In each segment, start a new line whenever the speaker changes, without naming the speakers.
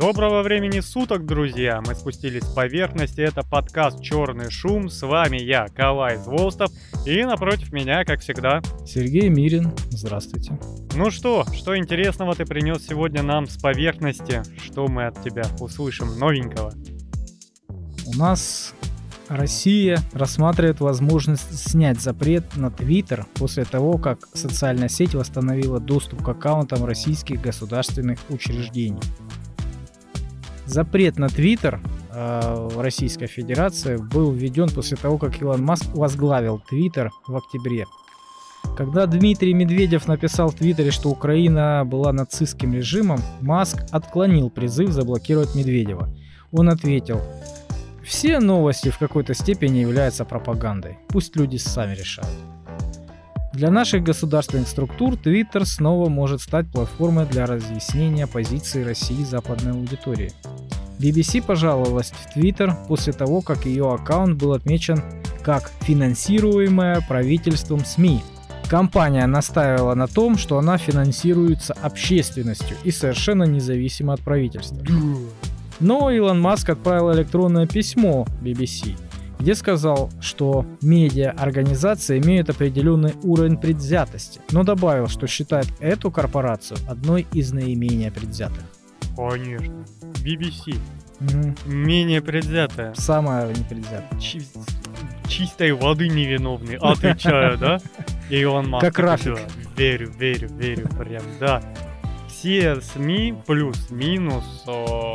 Доброго времени суток, друзья! Мы спустились с поверхности, это подкаст «Черный шум», с вами я, Калай Зволстов, и напротив меня, как всегда,
Сергей Мирин. Здравствуйте.
Ну что, что интересного ты принес сегодня нам с поверхности? Что мы от тебя услышим новенького?
У нас Россия рассматривает возможность снять запрет на Твиттер после того, как социальная сеть восстановила доступ к аккаунтам российских государственных учреждений. Запрет на Твиттер э, в Российской Федерации был введен после того, как Илон Маск возглавил Твиттер в октябре. Когда Дмитрий Медведев написал в Твиттере, что Украина была нацистским режимом, Маск отклонил призыв заблокировать Медведева. Он ответил, все новости в какой-то степени являются пропагандой. Пусть люди сами решают. Для наших государственных структур Twitter снова может стать платформой для разъяснения позиции России западной аудитории. BBC пожаловалась в Twitter после того, как ее аккаунт был отмечен как финансируемая правительством СМИ. Компания настаивала на том, что она финансируется общественностью и совершенно независимо от правительства. Но Илон Маск отправил электронное письмо BBC, где сказал, что медиа-организации имеют определенный уровень предвзятости, но добавил, что считает эту корпорацию одной из наименее предвзятых.
Конечно. BBC.
Мгм.
Менее предвзятая.
Самая непредвзятая.
Чи- чистой воды невиновный. Отвечаю, да? И он Маск.
Как Рафик.
«Да, Верю, верю, верю, прям, да. Все СМИ плюс-минус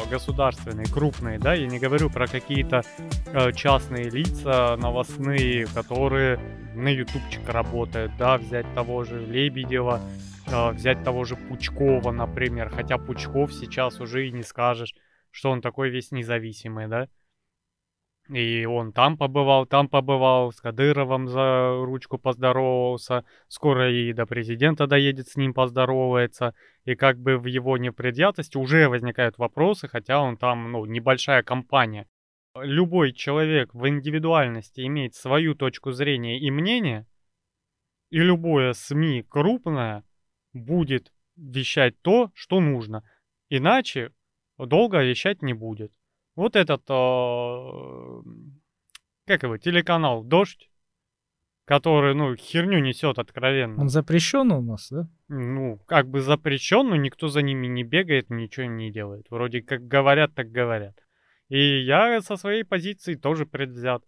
государственные, крупные, да, я не говорю про какие-то э, частные лица новостные, которые на ютубчик работают, да, взять того же Лебедева, э, взять того же Пучкова, например, хотя Пучков сейчас уже и не скажешь, что он такой весь независимый, да. И он там побывал, там побывал, с Кадыровым за ручку поздоровался, скоро и до президента доедет с ним поздоровается. И как бы в его непредвзятости уже возникают вопросы, хотя он там, ну, небольшая компания. Любой человек в индивидуальности имеет свою точку зрения и мнение, и любое СМИ крупное будет вещать то, что нужно. Иначе долго вещать не будет. Вот этот, э, как его, телеканал «Дождь», который, ну, херню несет откровенно.
Он запрещен у нас, да?
Ну, как бы запрещен, но никто за ними не бегает, ничего не делает. Вроде как говорят, так говорят. И я со своей позиции тоже предвзят.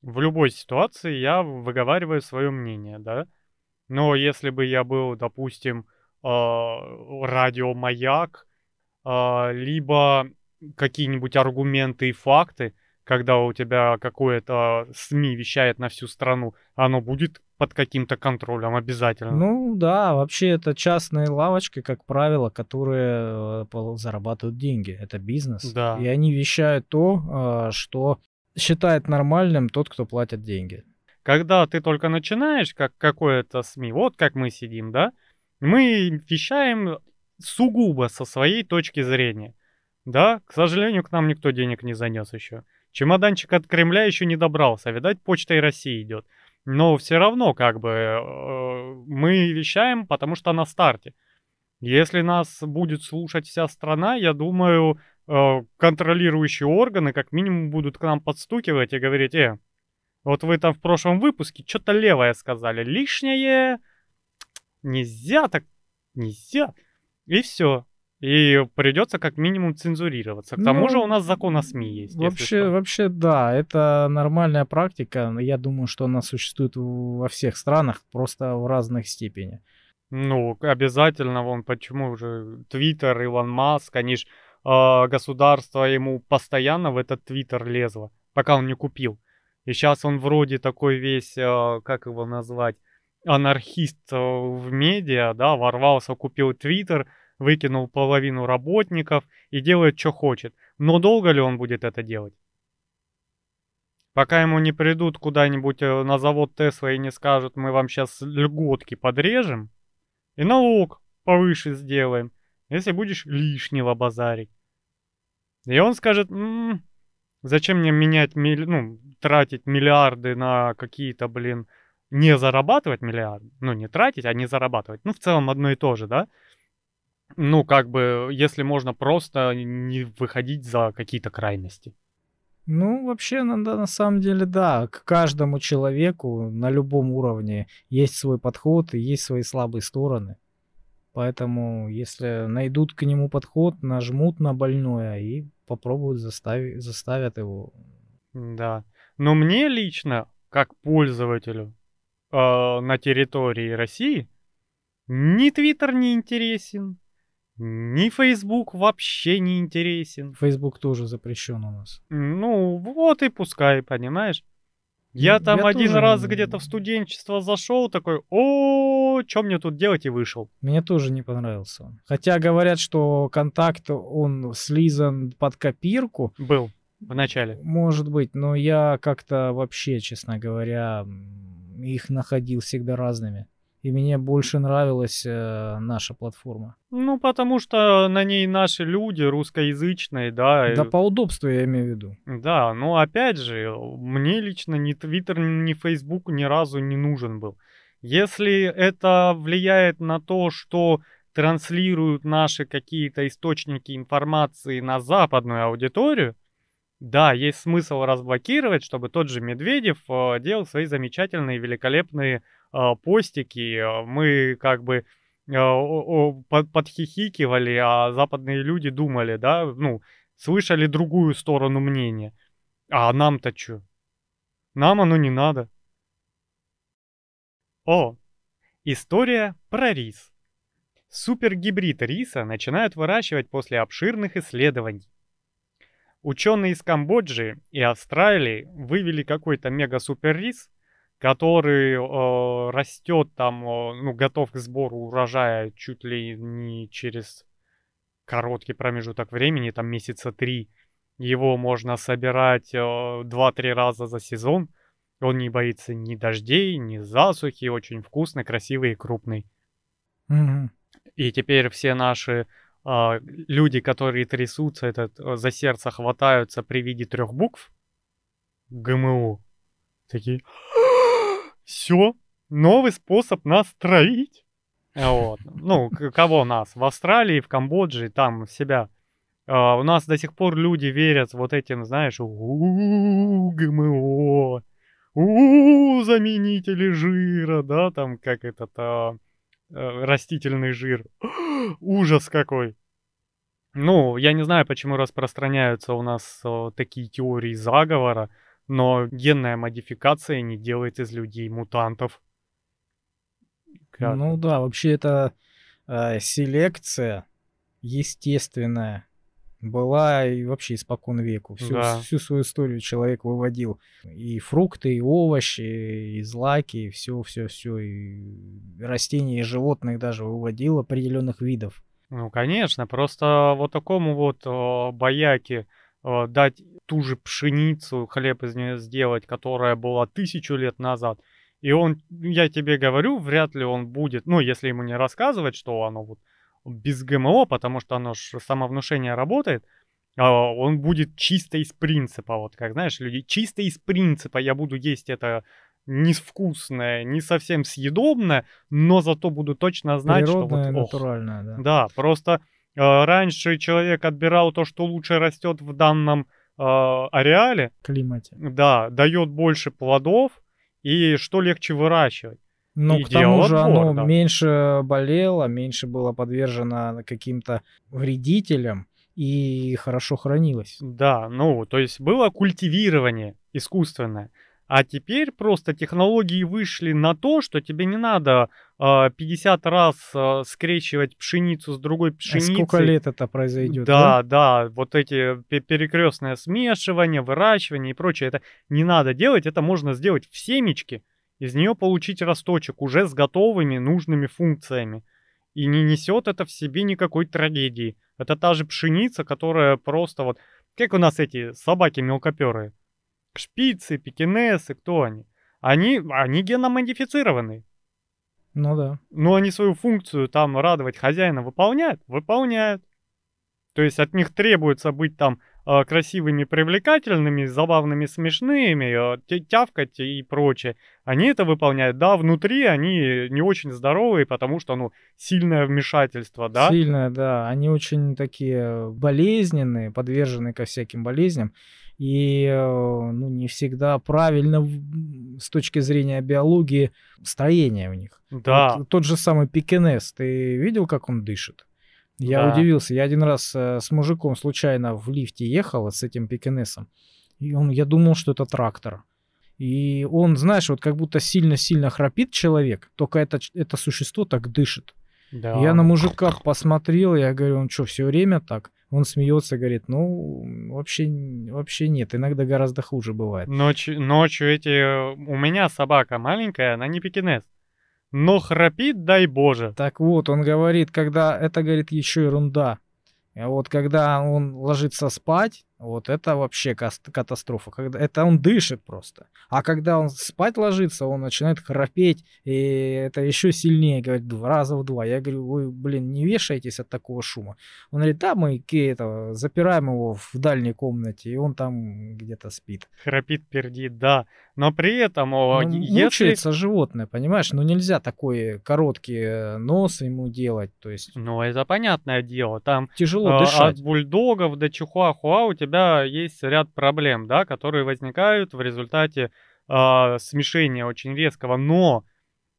В любой ситуации я выговариваю свое мнение, да. Но если бы я был, допустим, э, радиомаяк, э, либо какие-нибудь аргументы и факты, когда у тебя какое-то СМИ вещает на всю страну, оно будет под каким-то контролем обязательно.
Ну да, вообще это частные лавочки, как правило, которые э, зарабатывают деньги. Это бизнес.
Да.
И они вещают то, э, что считает нормальным тот, кто платит деньги.
Когда ты только начинаешь, как какое-то СМИ, вот как мы сидим, да, мы вещаем сугубо со своей точки зрения. Да, к сожалению, к нам никто денег не занес еще. Чемоданчик от Кремля еще не добрался, видать, почтой России идет. Но все равно, как бы, э, мы вещаем, потому что на старте. Если нас будет слушать вся страна, я думаю, э, контролирующие органы как минимум будут к нам подстукивать и говорить, э, вот вы там в прошлом выпуске что-то левое сказали, лишнее, нельзя так, нельзя. И все. И придется как минимум цензурироваться. К тому
Ну,
же у нас закон о СМИ есть.
Вообще, вообще, да, это нормальная практика. Я думаю, что она существует во всех странах, просто в разных степени.
Ну, обязательно, вон почему уже Твиттер, Илон Маск, они ж а, государство ему постоянно в этот Твиттер лезло, пока он не купил. И сейчас он вроде такой весь, а, как его назвать, анархист а, в медиа, да, ворвался, купил Твиттер, выкинул половину работников и делает, что хочет. Но долго ли он будет это делать? Пока ему не придут куда-нибудь э, на завод Тесла и не скажут, мы вам сейчас льготки подрежем и налог повыше сделаем, если будешь лишнего базарить. И он скажет, «М, зачем мне менять, ну, тратить миллиарды на какие-то, блин, не зарабатывать миллиарды, ну, не тратить, а не зарабатывать. Ну, в целом одно и то же, да? Ну, как бы, если можно просто не выходить за какие-то крайности.
Ну, вообще, на, на самом деле, да. К каждому человеку на любом уровне есть свой подход и есть свои слабые стороны. Поэтому, если найдут к нему подход, нажмут на больное и попробуют заставить, заставят его.
Да. Но мне лично, как пользователю э, на территории России, ни Твиттер не интересен, ни Facebook вообще не интересен.
Facebook тоже запрещен у нас.
Ну, вот и пускай, понимаешь? Я там
Я
один
тоже
раз где-то в студенчество зашел, такой, о, что мне тут делать, и вышел.
Мне тоже не понравился он. Хотя говорят, что контакт, он слизан под копирку.
Был в начале.
Может быть, но я как-то вообще, честно говоря, их находил всегда разными. И мне больше нравилась э, наша платформа.
Ну, потому что на ней наши люди русскоязычные, да.
Да
и-
по удобству я имею в виду.
Да, но опять же, мне лично ни Твиттер, ни Фейсбук ни разу не нужен был. Если это влияет на то, что транслируют наши какие-то источники информации на западную аудиторию, да, есть смысл разблокировать, чтобы тот же Медведев э, делал свои замечательные, великолепные э, постики. Э, Мы как бы под- подхихикивали, а западные люди думали, да, ну, слышали другую сторону мнения. А нам-то чё? Нам оно не надо. О, история про рис. Супергибрид риса начинают выращивать после обширных исследований. Ученые из Камбоджи и Австралии вывели какой-то мега-супер рис, который э, растет там, э, ну, готов к сбору урожая чуть ли не через короткий промежуток времени, там месяца три. Его можно собирать э, 2-3 раза за сезон. Он не боится ни дождей, ни засухи, очень вкусный, красивый и крупный.
Мгм.
И теперь все наши а, люди, которые трясутся, этот, э, за сердце хватаются при виде трех букв ГМО, такие, все, новый способ нас травить. А Вот. Ну, кого нас? В Австралии, в Камбодже, там себя. А, у нас до сих пор люди верят вот этим, знаешь, у ГМО, заменители жира, да, там как этот а, э, растительный жир. Ужас какой. Ну, я не знаю, почему распространяются у нас э, такие теории заговора, но генная модификация не делает из людей мутантов. Как?
Ну да, вообще это э, селекция естественная была и вообще испокон веку. Всю,
Да.
всю свою историю человек выводил и фрукты, и овощи, и злаки, и все, все, все, и растения, и животных даже выводил определенных видов.
Ну, конечно, просто вот такому вот э, бояке э, дать ту же пшеницу, хлеб из нее сделать, которая была тысячу лет назад, и он, я тебе говорю, вряд ли он будет, ну, если ему не рассказывать, что оно вот без ГМО, потому что оно ж самовнушение работает, а, он будет чисто из принципа, вот как, знаешь, люди, чисто из принципа я буду есть это невкусное, не совсем съедобное, но зато буду точно знать,
Природное,
что вот, ох,
натуральное, да.
да, просто э, раньше человек отбирал то, что лучше растет в данном ареале,
Климате.
да, дает больше плодов и что легче выращивать. И
к тому же оно
да.
меньше болело, меньше было подвержено каким-то вредителям и хорошо хранилось.
Да, ну, то есть было культивирование искусственное. А теперь просто технологии вышли на то, что тебе не надо э, 50 раз э, скрещивать пшеницу с другой
А
пшеницей.
сколько лет это произойдет?
Да, да, вот эти перекрестное смешивание, выращивание и прочее, это не надо делать, это можно сделать в семечке, из нее получить росточек уже с готовыми нужными функциями. И не несет это в себе никакой трагедии. Это та же пшеница, которая просто вот... Как у нас эти собаки мелкоперые. Шпицы, пекинесы, кто они? Они, они геномодифицированные.
Ну да.
Но они свою функцию там радовать хозяина выполняют? Выполняют. То есть от них требуется быть там э, красивыми, привлекательными, забавными, смешными, э, тя- тявкать и прочее. Они это выполняют. Да, внутри они не очень здоровые, потому что, ну, сильное вмешательство, да?
Сильное, да. Они очень такие болезненные, подвержены ко всяким болезням. И э, ну, не всегда правильно с точки зрения биологии строение у них.
Да.
Вот тот же самый пекинес, ты видел, как он дышит? Я
Да.
удивился. Я один раз э, с мужиком случайно в лифте ехал с этим пекинесом. И он, я думал, что это трактор. И он, знаешь, вот как будто сильно-сильно храпит человек, только это, это существо так дышит.
да.
Я на мужика посмотрел, я говорю, он что, все время так? Он смеется, говорит, ну, вообще, вообще нет, иногда гораздо хуже бывает.
Ночью, ночью эти... У меня собака маленькая, она не пекинес. Но храпит, дай боже.
Так вот, он говорит, когда это, говорит, еще ерунда. Вот когда он ложится спать, вот это вообще катастрофа. Когда, это он дышит просто. А когда он спать ложится, он начинает храпеть, и это еще сильнее, говорит, два раза в два. Я говорю, вы, блин, не вешаетесь от такого шума. Он говорит, да, мы это, запираем его в дальней комнате, и он там где-то спит.
Храпит, пердит, да. Но при этом,
Ну,
если...
Мучается животное, понимаешь? Ну нельзя такой короткий э, нос ему делать, то есть
Ну, это понятное дело. Там
тяжело
а,
дышать.
от бульдогов до чихуахуа у тебя есть ряд проблем, да, которые возникают в результате а, смешения очень резкого. Но,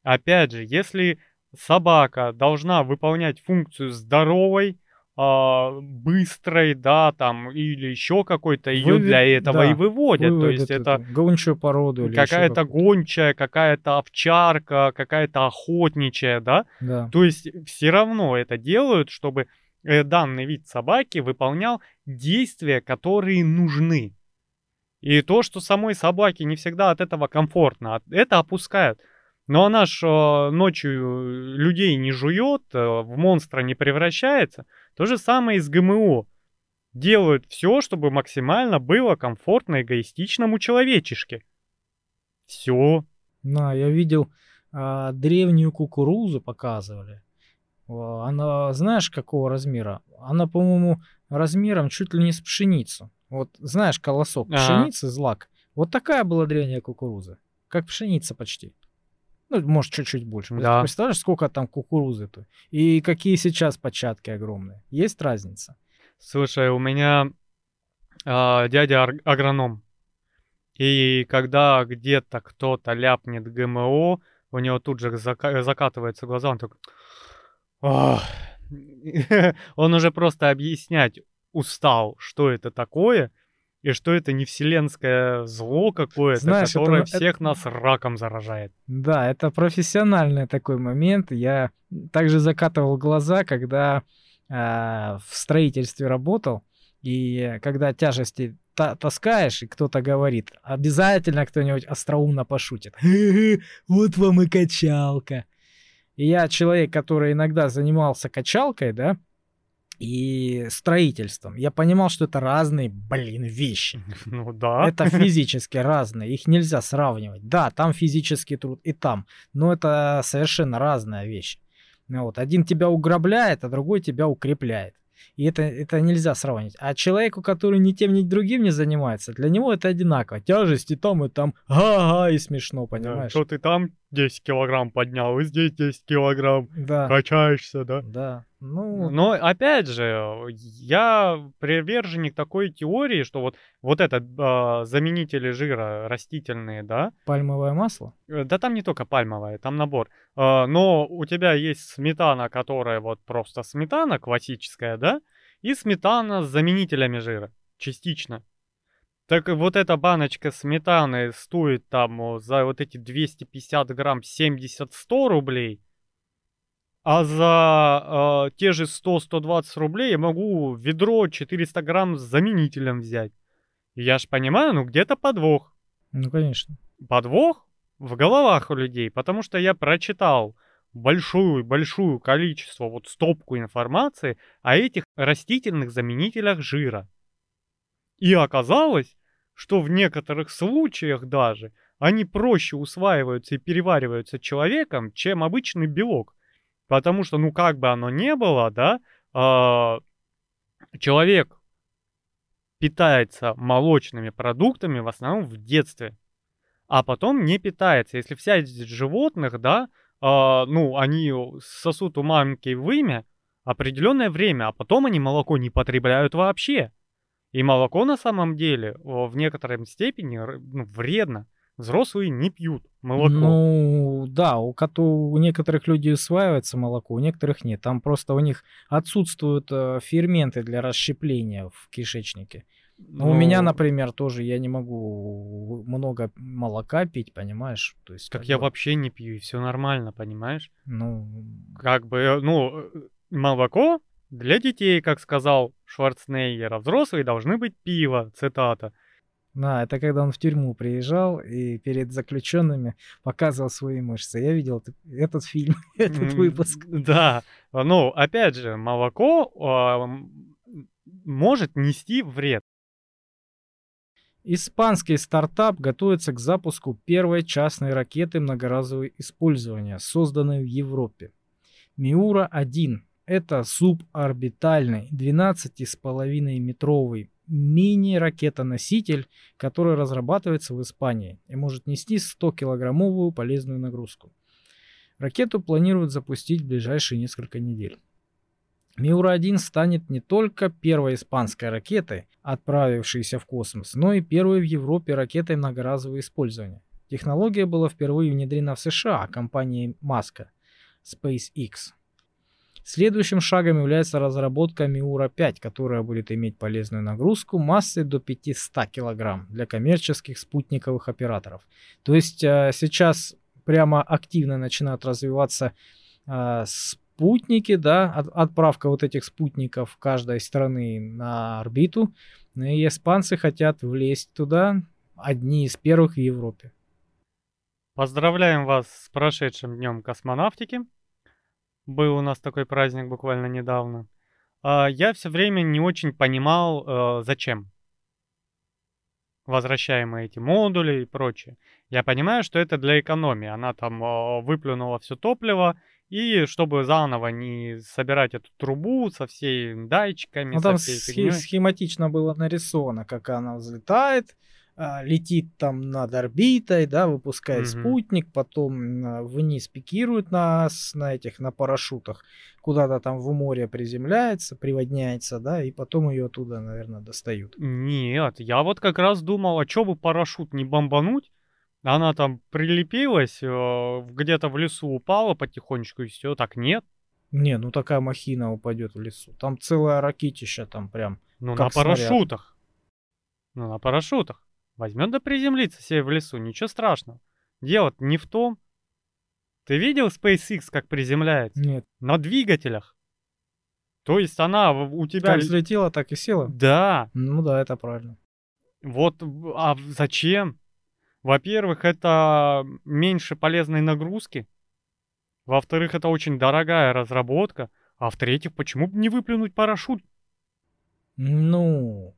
опять же, если собака должна выполнять функцию здоровой, а, быстрой, да, там, или еще какой-то, ее
Вывед-
для этого
да,
и выводят. То
Выводят
есть
эту
это
гончую породу
какая-то гончая, какая-то овчарка, какая-то охотничья, да,
Да.
то есть все равно это делают, чтобы э, данный вид собаки выполнял действия, которые нужны. И то, что самой собаке не всегда от этого комфортно, это опускают. Но она ж э, ночью людей не жует, э, в монстра не превращается. То же самое и с ГМО. Делают все, чтобы максимально было комфортно эгоистичному человечешке. Все.
Да, я видел а, древнюю кукурузу показывали. О, Она, знаешь, какого размера? Она, по-моему, размером чуть ли не с пшеницу. Вот, знаешь, колосок
Ага.
пшеницы, злак. Вот такая была древняя кукуруза. Как пшеница почти. Ну, может, чуть-чуть больше.
Да.
Представляешь, сколько там кукурузы-то? И какие сейчас початки огромные. Есть разница?
Слушай, у меня а, дядя ар- агроном. И когда где-то кто-то ляпнет ГМО, у него тут же зака- закатываются глаза, он такой... «Ах». Он уже просто объяснять устал, что это такое, и что это не вселенское зло какое-то,
Знаешь, это-
которое
это-
всех нас раком заражает.
Да, это профессиональный такой момент. Я также закатывал глаза, когда а, в строительстве работал, и когда тяжести та- таскаешь, и кто-то говорит, обязательно кто-нибудь остроумно пошутит. «Хе-хе, Вот вам и качалка. И я человек, который иногда занимался качалкой, да, и строительством. Я понимал, что это разные, блин, вещи.
Ну да.
Это физически разные, их нельзя сравнивать. Да, там физический труд и там, но это совершенно разная вещь. Ну Вот. Один тебя уграбляет, а другой тебя укрепляет. И это, это нельзя сравнить. А человеку, который ни тем, ни другим не занимается, для него это одинаково. Тяжесть и там, и там. Ага, и смешно, понимаешь?
Что ты там 10 килограмм поднял, и здесь 10 килограмм.
Да,
Качаешься, да?
да. Ну,
Но опять же, я приверженник такой теории, что вот, вот это а, заменители жира растительные, да,
пальмовое масло.
э, да там не только пальмовое, там набор. А, но у тебя есть сметана, которая вот просто сметана классическая, да, и сметана с заменителями жира, частично. Так вот эта баночка сметаны стоит там за вот эти 250 грамм 70-100 рублей, а за э, те же 100-120 рублей я могу ведро 400 грамм с заменителем взять. Я ж понимаю, ну где-то подвох.
Ну, конечно.
Подвох в головах у людей, потому что я прочитал большую-большую количество, вот стопку информации о этих растительных заменителях жира. И оказалось, что в некоторых случаях даже они проще усваиваются и перевариваются человеком, чем обычный белок. Потому что, ну как бы оно ни было, да, а, человек питается молочными продуктами в основном в детстве, а потом не питается. Если взять животных, да, а, ну, они сосут у мамки вымя определенное время, а потом они молоко не потребляют вообще. И молоко на самом деле в некоторой степени ну, вредно. Взрослые не пьют молоко.
Ну, да, у, коту, у некоторых людей усваивается молоко, у некоторых нет. Там просто у них отсутствуют э, ферменты для расщепления в кишечнике. Но ну, у меня, например, тоже я не могу много молока пить, понимаешь?
То есть, как я бы... вообще не пью, и все нормально, понимаешь?
Ну,
как бы, э, ну, э, молоко для детей, как сказал Шварценеггер, а взрослые должны быть пиво, цитата.
Да, это когда он в тюрьму приезжал и перед заключенными показывал свои мышцы. Я видел этот фильм, этот выпуск.
Да, ну, опять же, молоко э, может нести вред.
Испанский стартап готовится к запуску первой частной ракеты многоразового использования, созданной в Европе. Миура-1 – это суборбитальный 12,5 метровый мини-ракета-носитель, который разрабатывается в Испании и может нести 100-килограммовую полезную нагрузку. Ракету планируют запустить в ближайшие несколько недель. Миура-1 станет не только первой испанской ракетой, отправившейся в космос, но и первой в Европе ракетой многоразового использования. Технология была впервые внедрена в США компанией Маска SpaceX Следующим шагом является разработка Miura-5, которая будет иметь полезную нагрузку массой до 500 кг для коммерческих спутниковых операторов. То есть э, сейчас прямо активно начинают развиваться э, спутники, да, от, отправка вот этих спутников каждой страны на орбиту. И испанцы хотят влезть туда, одни из первых в Европе.
Поздравляем вас с прошедшим днем космонавтики. Был у нас такой праздник буквально недавно. А, я все время не очень понимал, э, зачем возвращаемые эти модули и прочее. Я понимаю, что это для экономии. Она там э, выплюнула все топливо, и чтобы заново не собирать эту трубу со всеми датчиками,
ну, там со всей схематично было нарисовано, как она взлетает, а, летит там над орбитой, да, выпускает mm-hmm. спутник, потом а, вниз пикирует нас на этих, на парашютах, куда-то там в море приземляется, приводняется, да, и потом ее оттуда, наверное, достают.
Нет, я вот как раз думал, а что бы парашют не бомбануть, она там прилепилась, э, где-то в лесу упала потихонечку и все, так нет.
Не, ну такая махина упадет в лесу. Там целая ракетища там прям.
Ну на парашютах. Ну на парашютах. Возьмет да приземлится себе в лесу, ничего страшного. Дело не в том. Ты видел SpaceX, как приземляется?
Нет.
На двигателях. То есть она у тебя...
Как взлетела, так и села?
Да.
Ну да, это правильно.
Вот, а зачем? Во-первых, это меньше полезной нагрузки. Во-вторых, это очень дорогая разработка. А в-третьих, почему бы не выплюнуть парашют?
Ну,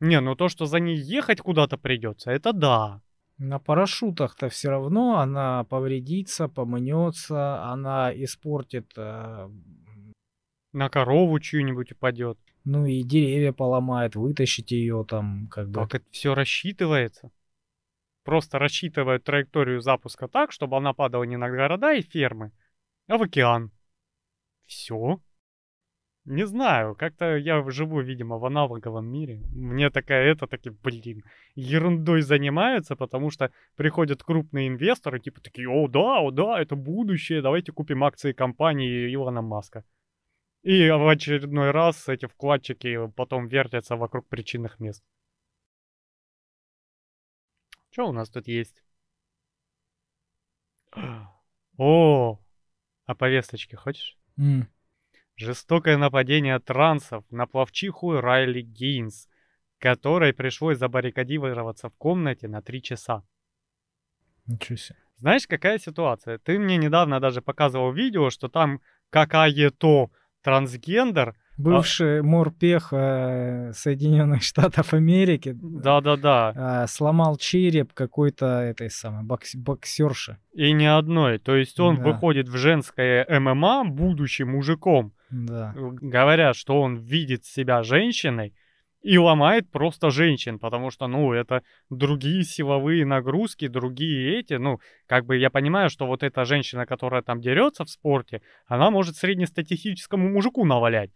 не, ну то, что за ней ехать куда-то придется, это да.
На парашютах-то все равно она повредится, помнется, она испортит. Э...
На корову чью-нибудь упадет.
Ну и деревья поломает, вытащить ее там как бы.
Как это все рассчитывается? Просто рассчитывают траекторию запуска так, чтобы она падала не на города и фермы, а в океан. Все. Не знаю, как-то я живу, видимо, в аналоговом мире. Мне такая это, таки, блин, ерундой занимаются, потому что приходят крупные инвесторы, типа такие, о да, о да, это будущее, давайте купим акции компании Илона Маска. И в очередной раз эти вкладчики потом вертятся вокруг причинных мест. Что у нас тут есть? О, а повесточки хочешь?
Mm.
Жестокое нападение трансов на плавчиху Райли Гейнс, которой пришлось забаррикадироваться в комнате на три часа.
Ничего себе.
Знаешь, какая ситуация? Ты мне недавно даже показывал видео, что там какая-то трансгендер
Бывший а... морпех э, Соединенных Штатов Америки.
Да-да-да.
Э, сломал череп какой-то этой самой бокс боксерши.
И не одной. То есть он да. выходит в женское ММА, будучи мужиком.
Да.
Говорят, что он видит себя женщиной, и ломает просто женщин, потому что, ну, это другие силовые нагрузки, другие эти, ну, как бы я понимаю, что вот эта женщина, которая там дерется в спорте, она может среднестатистическому мужику навалять.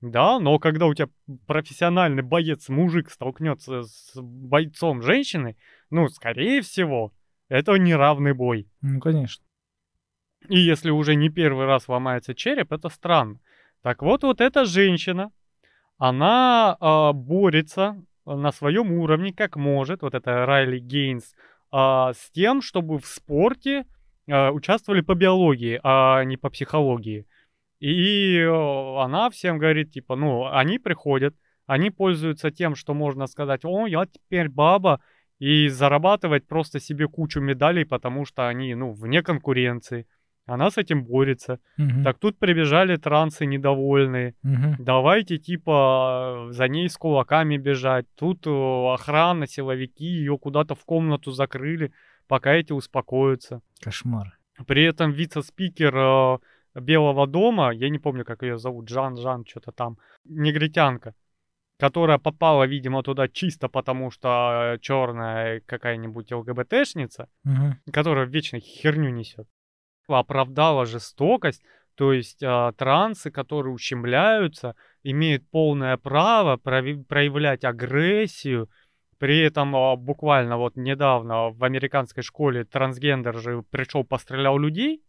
Да, но когда у тебя профессиональный боец-мужик столкнется с бойцом женщины, ну, скорее всего, это неравный бой.
Ну, конечно.
И если уже не первый раз ломается череп, это странно. Так вот, вот эта женщина, она э, борется на своем уровне, как может, вот это Райли Гейнс, э, с тем, чтобы в спорте э, участвовали по биологии, а не по психологии. И она всем говорит, типа, ну, они приходят, они пользуются тем, что можно сказать, о, я теперь баба, и зарабатывать просто себе кучу медалей, потому что они, ну, вне конкуренции. Она с этим борется.
Мгм.
Так тут прибежали трансы недовольные.
Мгм.
Давайте, типа, за ней с кулаками бежать. Тут э, охрана, силовики ее куда-то в комнату закрыли, пока эти успокоятся.
Кошмар.
При этом вице-спикер э, Белого дома, я не помню, как ее зовут, Жан, Жан, что-то там, негритянка, которая попала, видимо, туда чисто потому, что черная какая-нибудь ЛГБТшница,
Мгм.
которая вечно херню несет, оправдала жестокость, то есть а, трансы, которые ущемляются, имеют полное право проявлять агрессию. При этом а, буквально вот недавно в американской школе трансгендер же пришел, пострелял людей,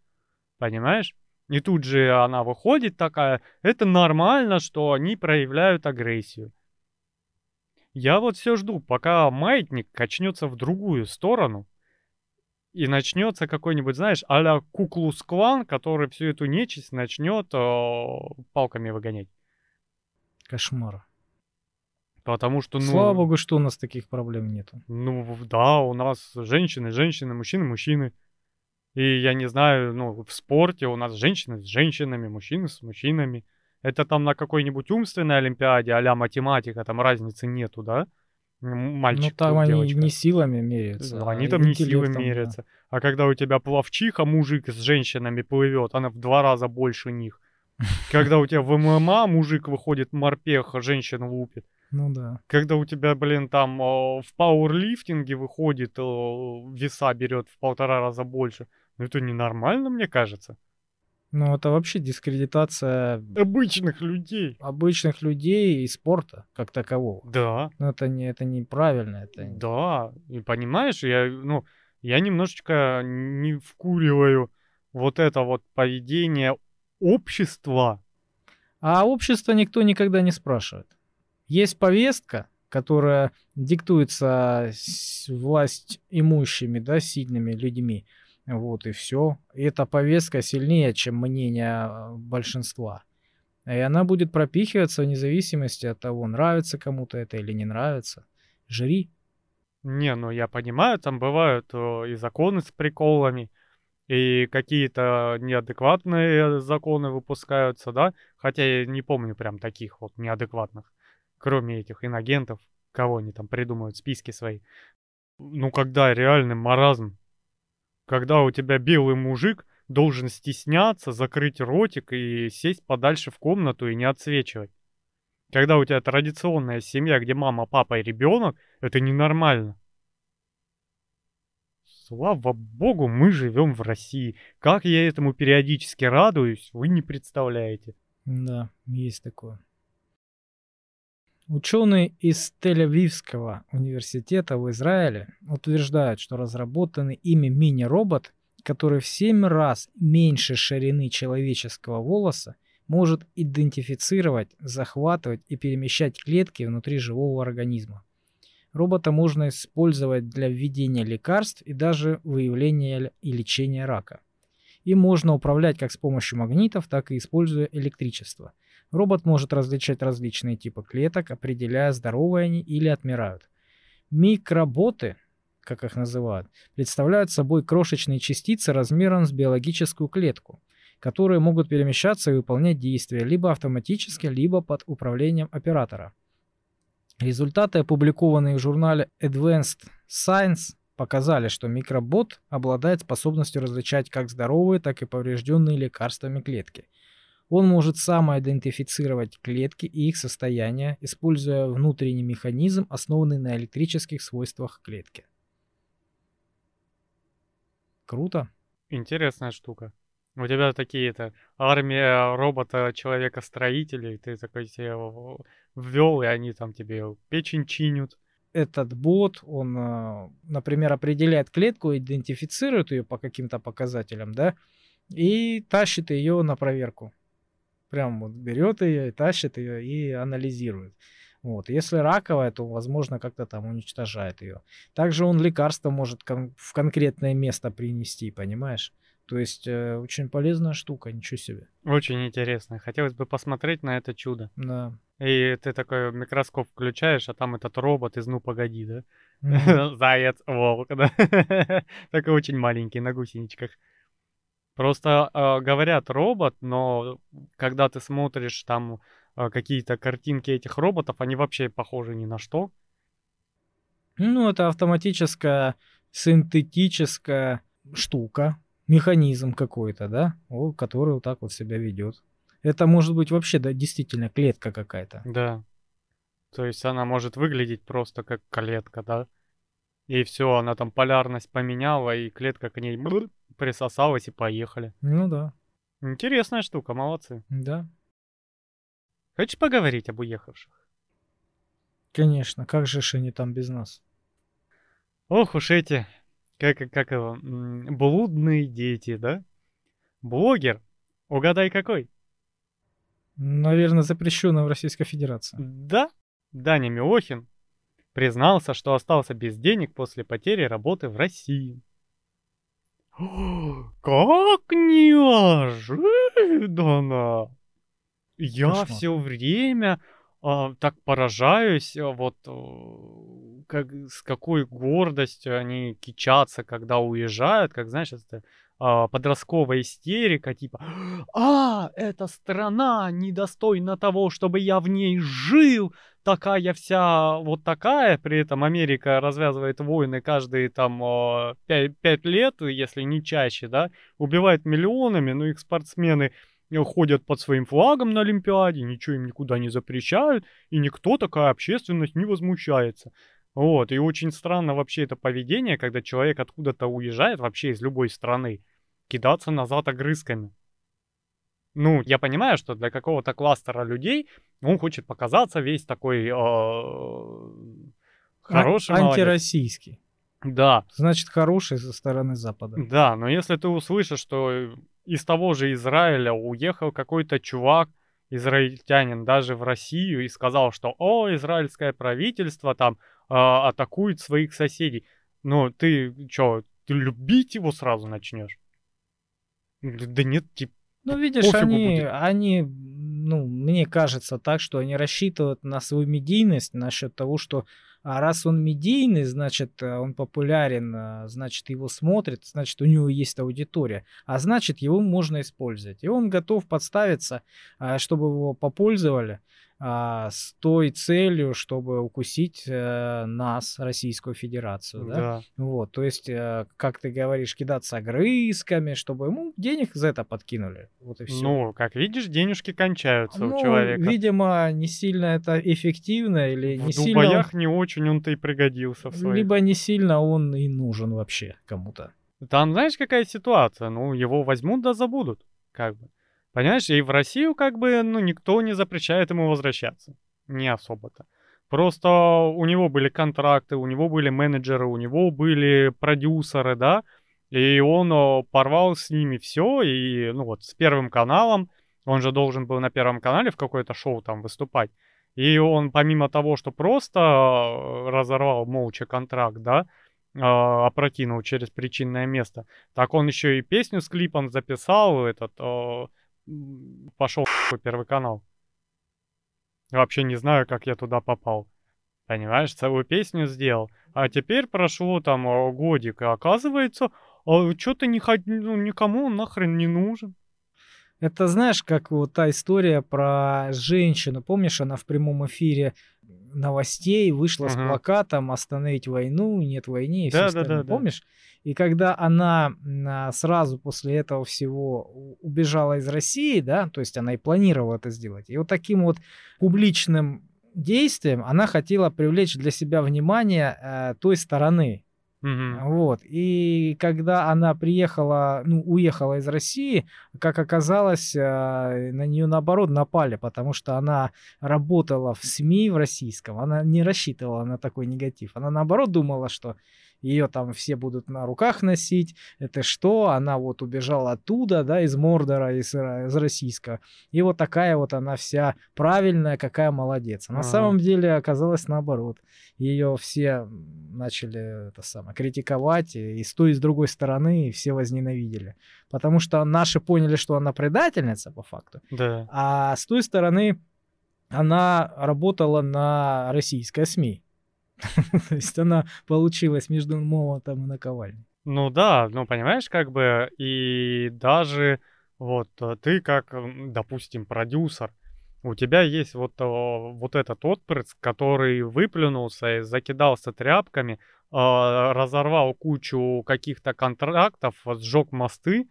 понимаешь? И тут же она выходит такая, это нормально, что они проявляют агрессию. Я вот все жду, пока маятник качнется в другую сторону, и начнется какой-нибудь, знаешь, а-ля Куклус Клан, который всю эту нечисть начнет э, палками выгонять.
Кошмар.
Потому что, ну,
Слава богу, что у нас таких проблем нету.
ну, да, у нас женщины, женщины, мужчины, мужчины. И я не знаю, ну, в спорте у нас женщины с женщинами, мужчины с мужчинами. Это там на какой-нибудь умственной олимпиаде, а математика, там разницы нету, да? М, Мальчик,
ну там они
девочка.
не силами меряются.
Да, они
а
там не силой
интеллектом, да.
мерятся. А когда у тебя плавчиха, мужик с женщинами плывет, она в два раза больше них. Когда у тебя в ММА мужик выходит морпех, а женщина лупит.
Ну да.
Когда у тебя, блин, там э, в пауэрлифтинге выходит, э, веса берет в полтора раза больше. Ну это ненормально, мне кажется.
Ну это вообще дискредитация
Обычных людей.
обычных людей и спорта как такового.
Да,
Ну это не это неправильно, это
да. И понимаешь, я, ну, я немножечко не вкуриваю вот это вот поведение общества.
А общество никто никогда не спрашивает. Есть повестка, которая диктуется власть имущими, да, сильными людьми. Вот и все. Эта повестка сильнее, чем мнение э, большинства. И она будет пропихиваться вне зависимости от того, нравится кому-то это или не нравится. Жри.
Не, ну я понимаю, там бывают э, и законы с приколами, и какие-то неадекватные законы выпускаются, да? Хотя я не помню прям таких вот неадекватных, кроме этих инагентов, кого они там придумывают, списки свои. Ну, когда реальный маразм, когда у тебя белый мужик должен стесняться, закрыть ротик и сесть подальше в комнату и не отсвечивать. Когда у тебя традиционная семья, где мама, папа и ребенок, это ненормально. Слава богу, мы живем в России. Как я этому периодически радуюсь, вы не представляете.
Да, есть такое. Ученые из Тель-Авивского университета в Израиле утверждают, что разработанный ими мини-робот, который в 7 раз меньше ширины человеческого волоса, может идентифицировать, захватывать и перемещать клетки внутри живого организма. Робота можно использовать для введения лекарств и даже выявления и лечения рака. Им можно управлять как с помощью магнитов, так и используя электричество. Робот может различать различные типы клеток, определяя, здоровые они или отмирают. Микроботы, как их называют, представляют собой крошечные частицы размером с биологическую клетку, которые могут перемещаться и выполнять действия либо автоматически, либо под управлением оператора. Результаты, опубликованные в журнале Advanced Science, показали, что микробот обладает способностью различать как здоровые, так и поврежденные лекарствами клетки. Он может самоидентифицировать клетки и их состояние, используя внутренний механизм, основанный на электрических свойствах клетки. Круто.
Интересная штука. У тебя такие-то армия робота человека-строителей, ты такой себе ввел, и они там тебе печень чинят.
Этот бот, он, а, например, определяет клетку, идентифицирует ее по каким-то показателям, да, и тащит ее на проверку. Прям вот берет ее, тащит ее и анализирует. Вот. Если раковая, то, возможно, как-то там уничтожает ее. Также он лекарство может кон- в конкретное место принести, понимаешь? То есть э, очень полезная штука, ничего себе.
Очень интересно. Хотелось бы посмотреть на это чудо.
Да.
И ты такой микроскоп включаешь, а там этот робот из «Ну, погоди», да? Mm-hmm. Заяц, волк, да? Такой очень маленький, на гусеничках. Просто э, говорят робот, но когда ты смотришь там э, какие-то картинки этих роботов, они вообще похожи ни на что.
Ну, это автоматическая, синтетическая штука, механизм какой-то, да, который вот так вот себя ведет. Это может быть вообще, да, действительно клетка какая-то.
Да. То есть она может выглядеть просто как клетка, да? И все, она там полярность поменяла, и клетка к ней присосалась и поехали.
Ну да.
Интересная штука, молодцы.
Да.
Хочешь поговорить об уехавших?
Конечно, как же ж они там без нас?
Ох уж эти как, как его, блудные дети, да? Блогер, угадай какой?
Наверное, запрещенный в Российской Федерации.
Да, Даня Милохин признался, что остался без денег после потери работы в России. Как неожиданно! Я все время а, так поражаюсь, а, вот э, как, с какой гордостью они кичатся, когда уезжают, как, знаешь, это а, подростковая истерика, типа, а, эта страна недостойна того, чтобы я в ней жил, такая вся вот такая, при этом Америка развязывает войны каждые там пять, пять лет, если не чаще, да, убивает миллионами, но их спортсмены ходят под своим флагом на Олимпиаде, ничего им никуда не запрещают, и никто, такая общественность, не возмущается. Вот, и очень странно вообще это поведение, когда человек откуда-то уезжает, вообще из любой страны, кидаться назад огрызками. Ну, я понимаю, что для какого-то кластера людей он хочет показаться весь такой э, хороший,
а- антироссийский.
Да.
Значит, хороший со стороны Запада.
Да, но если ты услышишь, что из того же Израиля уехал какой-то чувак, израильтянин, даже в Россию и сказал, что «О, израильское правительство там э, атакует своих соседей». Ну, ты что, ты любить его сразу начнешь? Да нет, типа,
ну, видишь, они, они, ну, мне кажется так, что они рассчитывают на свою медийность насчет того, что а раз он медийный, значит, э, он популярен, э, значит, его смотрят, значит, у него есть аудитория, а значит, его можно использовать. И он готов подставиться, э, чтобы его попользовали а, с той целью, чтобы укусить э, нас, Российскую Федерацию, да?
Да.
Вот, то есть, э, как ты говоришь, кидаться огрызками, чтобы ему денег за это подкинули. Вот и все.
Ну, как видишь, денежки кончаются ну, у человека.
видимо, не сильно это эффективно или
в
не
сильно...
В
боях не очень он-то и пригодился в своих.
Либо не сильно он и нужен вообще кому-то.
Там знаешь, какая ситуация? Ну, его возьмут да забудут, как бы. Понимаешь, и в Россию как бы, ну, никто не запрещает ему возвращаться. Не особо-то. Просто у него были контракты, у него были менеджеры, у него были продюсеры, да, и он порвал с ними все, и, ну, вот, с Первым каналом, он же должен был на Первом канале в какое-то шоу там выступать, и он, помимо того, что просто разорвал молча контракт, да, а, опрокинул через причинное место, так он еще и песню с клипом записал, этот, пошел первый канал. Вообще не знаю, как я туда попал. Понимаешь, целую песню сделал. А теперь прошло там годик, и оказывается, а что-то не ход... ну, никому он нахрен не нужен.
Это знаешь, как вот та история про женщину. Помнишь, она в прямом эфире новостей вышла с
Мгм.
плакатом «Остановить войну, нет войны» и все
Да, да,
остальное.
да, да.
Помнишь? И когда она м, сразу после этого всего убежала из России, да, то есть она и планировала это сделать, и вот таким вот публичным действием она хотела привлечь для себя внимание э, той стороны,
Мгм.
вот. И когда она приехала, ну, уехала из России, как оказалось, э, на нее наоборот напали, потому что она работала в СМИ в российском, она не рассчитывала на такой негатив. Она наоборот думала, что ее там все будут на руках носить. Это что? Она вот убежала оттуда, да, из Мордора, из, э, из российского. И вот такая вот она вся правильная, какая молодец. А на самом деле оказалось наоборот. Ее все начали это самое, критиковать и с той, и с другой стороны, и все возненавидели. Потому что наши поняли, что она предательница по факту,
Да.
а с той стороны она работала на российской СМИ. То есть она получилась между молотом и наковальней.
Ну да, ну понимаешь, как бы, и даже вот э, ты как, допустим, продюсер, у тебя есть вот, вот этот отпрыск, который выплюнулся и закидался тряпками, а, разорвал кучу каких-то контрактов, сжег мосты,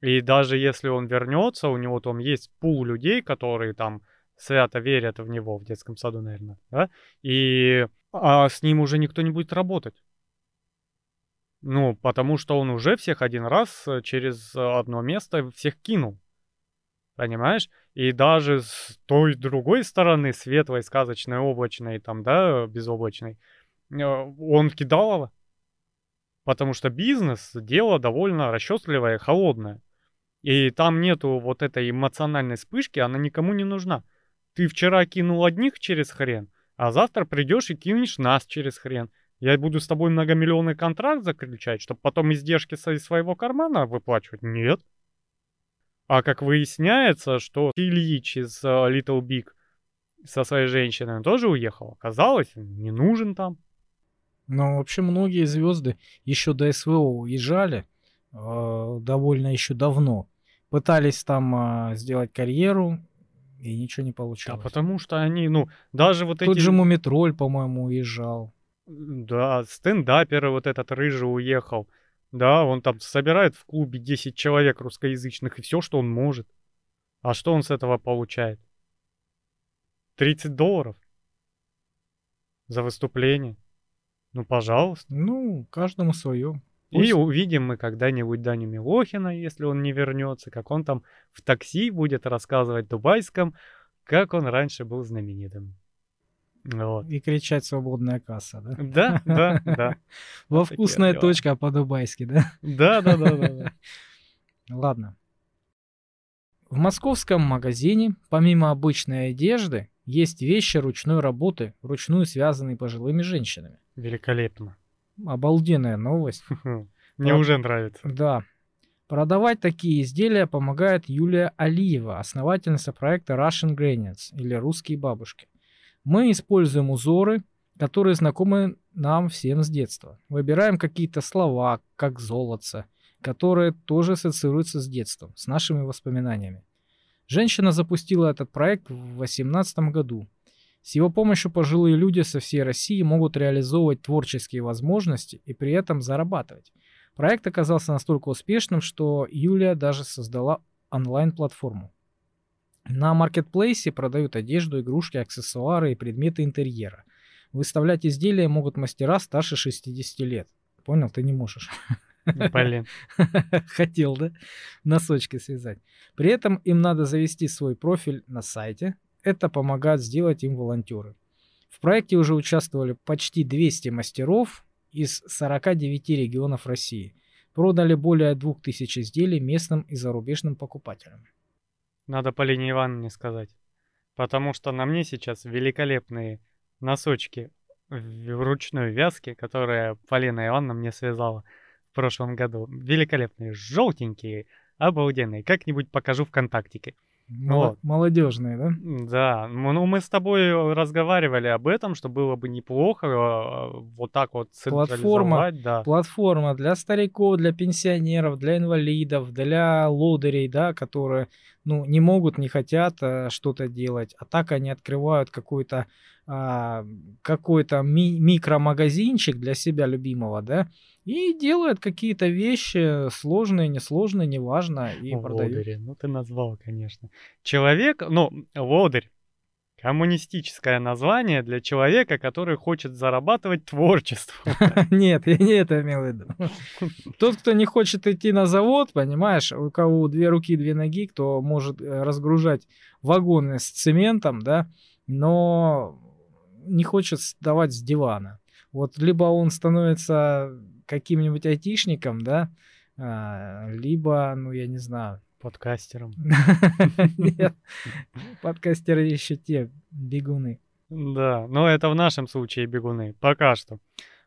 и даже если он вернется, у него там есть пул людей, которые там свято верят в него в детском саду, наверное, да, и а с ним уже никто не будет работать. Ну, потому что он уже всех один раз э, через э, одно место всех кинул. Понимаешь? И даже с той другой стороны, светлой, сказочной, облачной, там, да, безоблачной, э, он кидал его. Потому что бизнес — дело довольно расчетливое холодное. И там нету вот этой эмоциональной вспышки, она никому не нужна. Ты вчера кинул одних через хрен, а завтра придешь и кинешь нас через хрен. Я буду с тобой многомиллионный контракт заключать, чтобы потом издержки со- своего кармана выплачивать? Нет. А как выясняется, что Ильич из э, Little Big со своей женщиной тоже уехал. Оказалось, не нужен там.
Но вообще многие звезды еще до СВО уезжали э, довольно еще давно. Пытались там а, сделать карьеру, и ничего не
Да,
получалось.
потому что они, ну, даже вот
Тот
эти...
же Мумитроль, по-моему, уезжал.
Да, стендаперы вот этот рыжий уехал. Да, он там собирает в клубе 10 человек русскоязычных и все, что он может. А что он с этого получает? 30 долларов за выступление. Ну, пожалуйста.
Ну, каждому свое.
И увидим мы когда-нибудь Даню Милохина, если он не вернется, как он там в такси будет рассказывать дубайском, как он раньше был знаменитым. Вот.
И кричать свободная касса, да?
Да, да, да.
Во вкусная точка по-дубайски,
да? Да, да, да, да.
Ладно. В московском магазине, помимо обычной одежды, есть вещи ручной работы, вручную связанные пожилыми женщинами.
Великолепно.
Обалденная новость.
Мне
Вот.
уже нравится.
Да. Продавать такие изделия помогает Юлия Алиева, основательница проекта Russian Granians или «Русские бабушки». Мы используем узоры, которые знакомы нам всем с детства. Выбираем какие-то слова, как золотце, которые тоже ассоциируются с детством, с нашими воспоминаниями. Женщина запустила этот проект в 2018 году. С его помощью пожилые люди со всей России могут реализовывать творческие возможности и при этом зарабатывать. Проект оказался настолько успешным, что Юлия даже создала онлайн-платформу. На маркетплейсе продают одежду, игрушки, аксессуары и предметы интерьера. Выставлять изделия могут мастера старше 60 лет. Понял, ты не можешь.
Блин.
Хотел, да? Носочки связать. При этом им надо завести свой профиль на сайте. Это помогает сделать им волонтеры. В проекте уже участвовали почти 200 мастеров из 49 регионов России. Продали более 2000 изделий местным и зарубежным покупателям.
Надо Полине Ивановне сказать. Потому что на мне сейчас великолепные носочки в ручной вязке, которые Полина Ивановна мне связала в прошлом году. Великолепные, желтенькие, обалденные. Как-нибудь покажу ВКонтактике. Вот.
Молодежные, да?
Да, ну мы с тобой разговаривали об этом, что было бы неплохо э, вот так вот
Платформа.
да.
Платформа для стариков, для пенсионеров, для инвалидов, для лодырей, да, которые ну, не могут, не хотят э, что-то делать, а так они открывают какой-то а, какой-то ми- микромагазинчик для себя любимого, да, и делают какие-то вещи сложные, несложные, неважно, и продают.
Лодыри, ну ты назвал, конечно. Человек, ну, лодырь, коммунистическое название для человека, который хочет зарабатывать творчеством.
Нет, я не это имел в виду. Тот, кто не хочет идти на завод, понимаешь, у кого две руки, две ноги, кто может э, разгружать вагоны с цементом, да, но не хочет вставать с дивана. Вот либо он становится каким-нибудь айтишником, да, а, либо, ну, я не знаю,
Подкастером.
Нет, подкастеры еще те, бегуны.
Да, но это в нашем случае бегуны, пока что.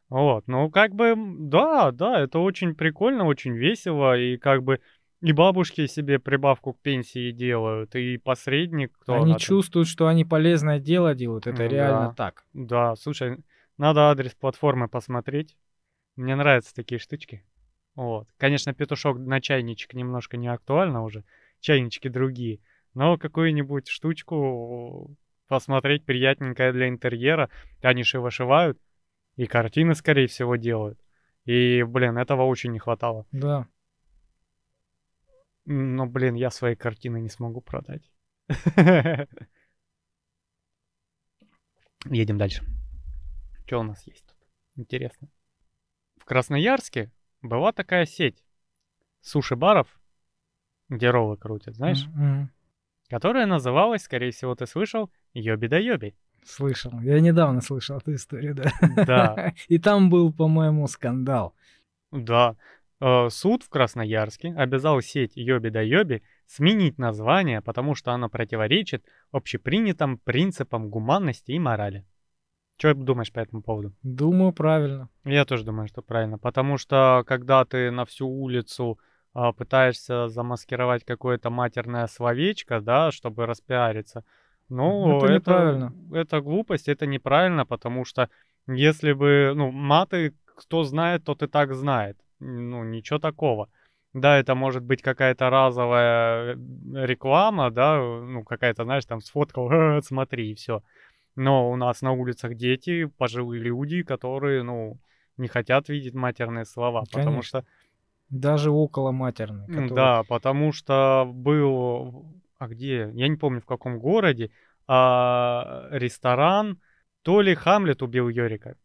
Вот, ну как бы, да, да, это очень прикольно, очень весело, и как бы и бабушки себе прибавку к пенсии делают, и посредник, кто
Они чувствуют, что они полезное дело делают, это реально так.
Да, слушай, надо адрес платформы посмотреть. Мне нравятся такие штучки. Вот. Конечно, петушок на чайничек немножко не актуально уже. Чайнички другие. Но какую-нибудь штучку посмотреть приятненькое для интерьера. Они же вышивают. И картины, скорее всего, делают. И, блин, этого очень не хватало.
Да.
Но, блин, я свои картины не смогу продать. Едем дальше. Что у нас есть тут? Интересно. В Красноярске была такая сеть суши-баров, где роллы крутят, знаешь,
м.
которая называлась, скорее всего, ты слышал, Йоби да Йоби.
Слышал. Я недавно слышал эту историю, да.
Да.
И там был, по-моему, скандал.
Да. Э, Суд в Красноярске обязал сеть Йоби да Йоби сменить название, потому что оно противоречит общепринятым принципам гуманности и морали. Что думаешь по этому поводу?
Думаю, правильно.
Я тоже думаю, что правильно, потому что когда ты на всю улицу а, пытаешься замаскировать какое-то матерное словечко, да, чтобы распиариться, ну,
Это неправильно.
это глупость, это неправильно, потому что если бы, ну, маты, кто знает, тот и так знает. Ну, ничего такого. Да, это может быть какая-то разовая э, реклама, да, ну, какая-то, знаешь, там сфоткал, «Э, смотри, и все. Но у нас на улицах дети, пожилые люди, которые, ну, не хотят видеть матерные слова, потому
Конечно.
что
Даже около матерной.
М,
который-
Да, потому что был, а где, я не помню в каком городе, а, ресторан, то ли Хамлет убил Йорика.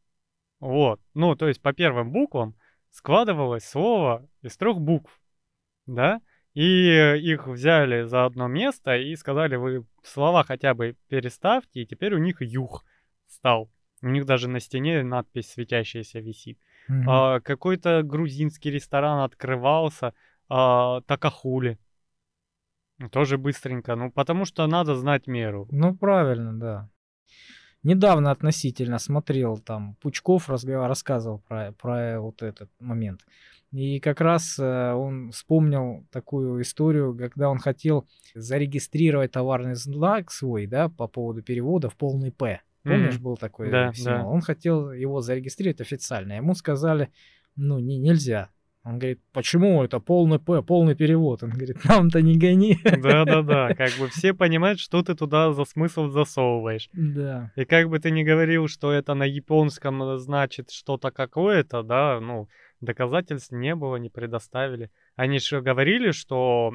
Вот, ну, то есть по первым буквам складывалось слово из трех букв, да, и их взяли за одно место и сказали, вы слова хотя бы переставьте, и теперь у них юг стал. У них даже на стене надпись светящаяся висит.
Мгм.
А, какой-то грузинский ресторан открывался, а, Такахули. Тоже быстренько, ну, потому что надо знать меру.
Ну, правильно, да. Недавно относительно смотрел, там, Пучков рассказывал про, про вот этот момент. И как раз э, он вспомнил такую историю, когда он хотел зарегистрировать товарный знак свой, да, по поводу перевода в полный П. Помнишь, был такой
Да,
символ?
да.
Он хотел его зарегистрировать официально. Ему сказали, ну, не, нельзя. Он говорит, почему это полный П, полный перевод? Он говорит, нам-то не гони.
Да-да-да, как бы все понимают, что ты туда за смысл засовываешь.
Да.
И как бы ты ни говорил, что это на японском э, значит что-то какое-то, да, ну, доказательств не было, не предоставили. Они же говорили, что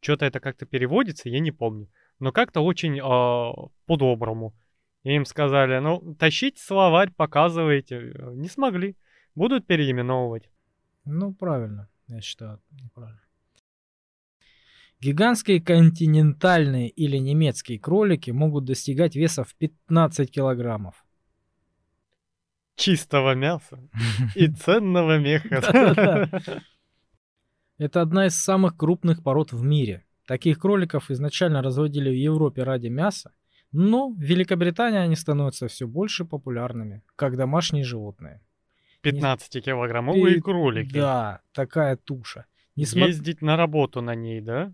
что-то это как-то переводится, я не помню. Но как-то очень а, по-доброму. И им сказали, ну, тащите словарь, показывайте. Э, Не смогли. Будут переименовывать.
Ну, правильно, я считаю, неправильно. Гигантские континентальные или немецкие кролики могут достигать веса в 15 килограммов.
Чистого мяса и ценного меха.
Это одна из самых крупных пород в мире. Таких кроликов изначально разводили в Европе ради мяса, но в Великобритании они становятся все больше популярными, как домашние животные.
15-килограммовые
И-
кролики.
Да, такая туша. Несмотря-
Ездить на работу на ней, да?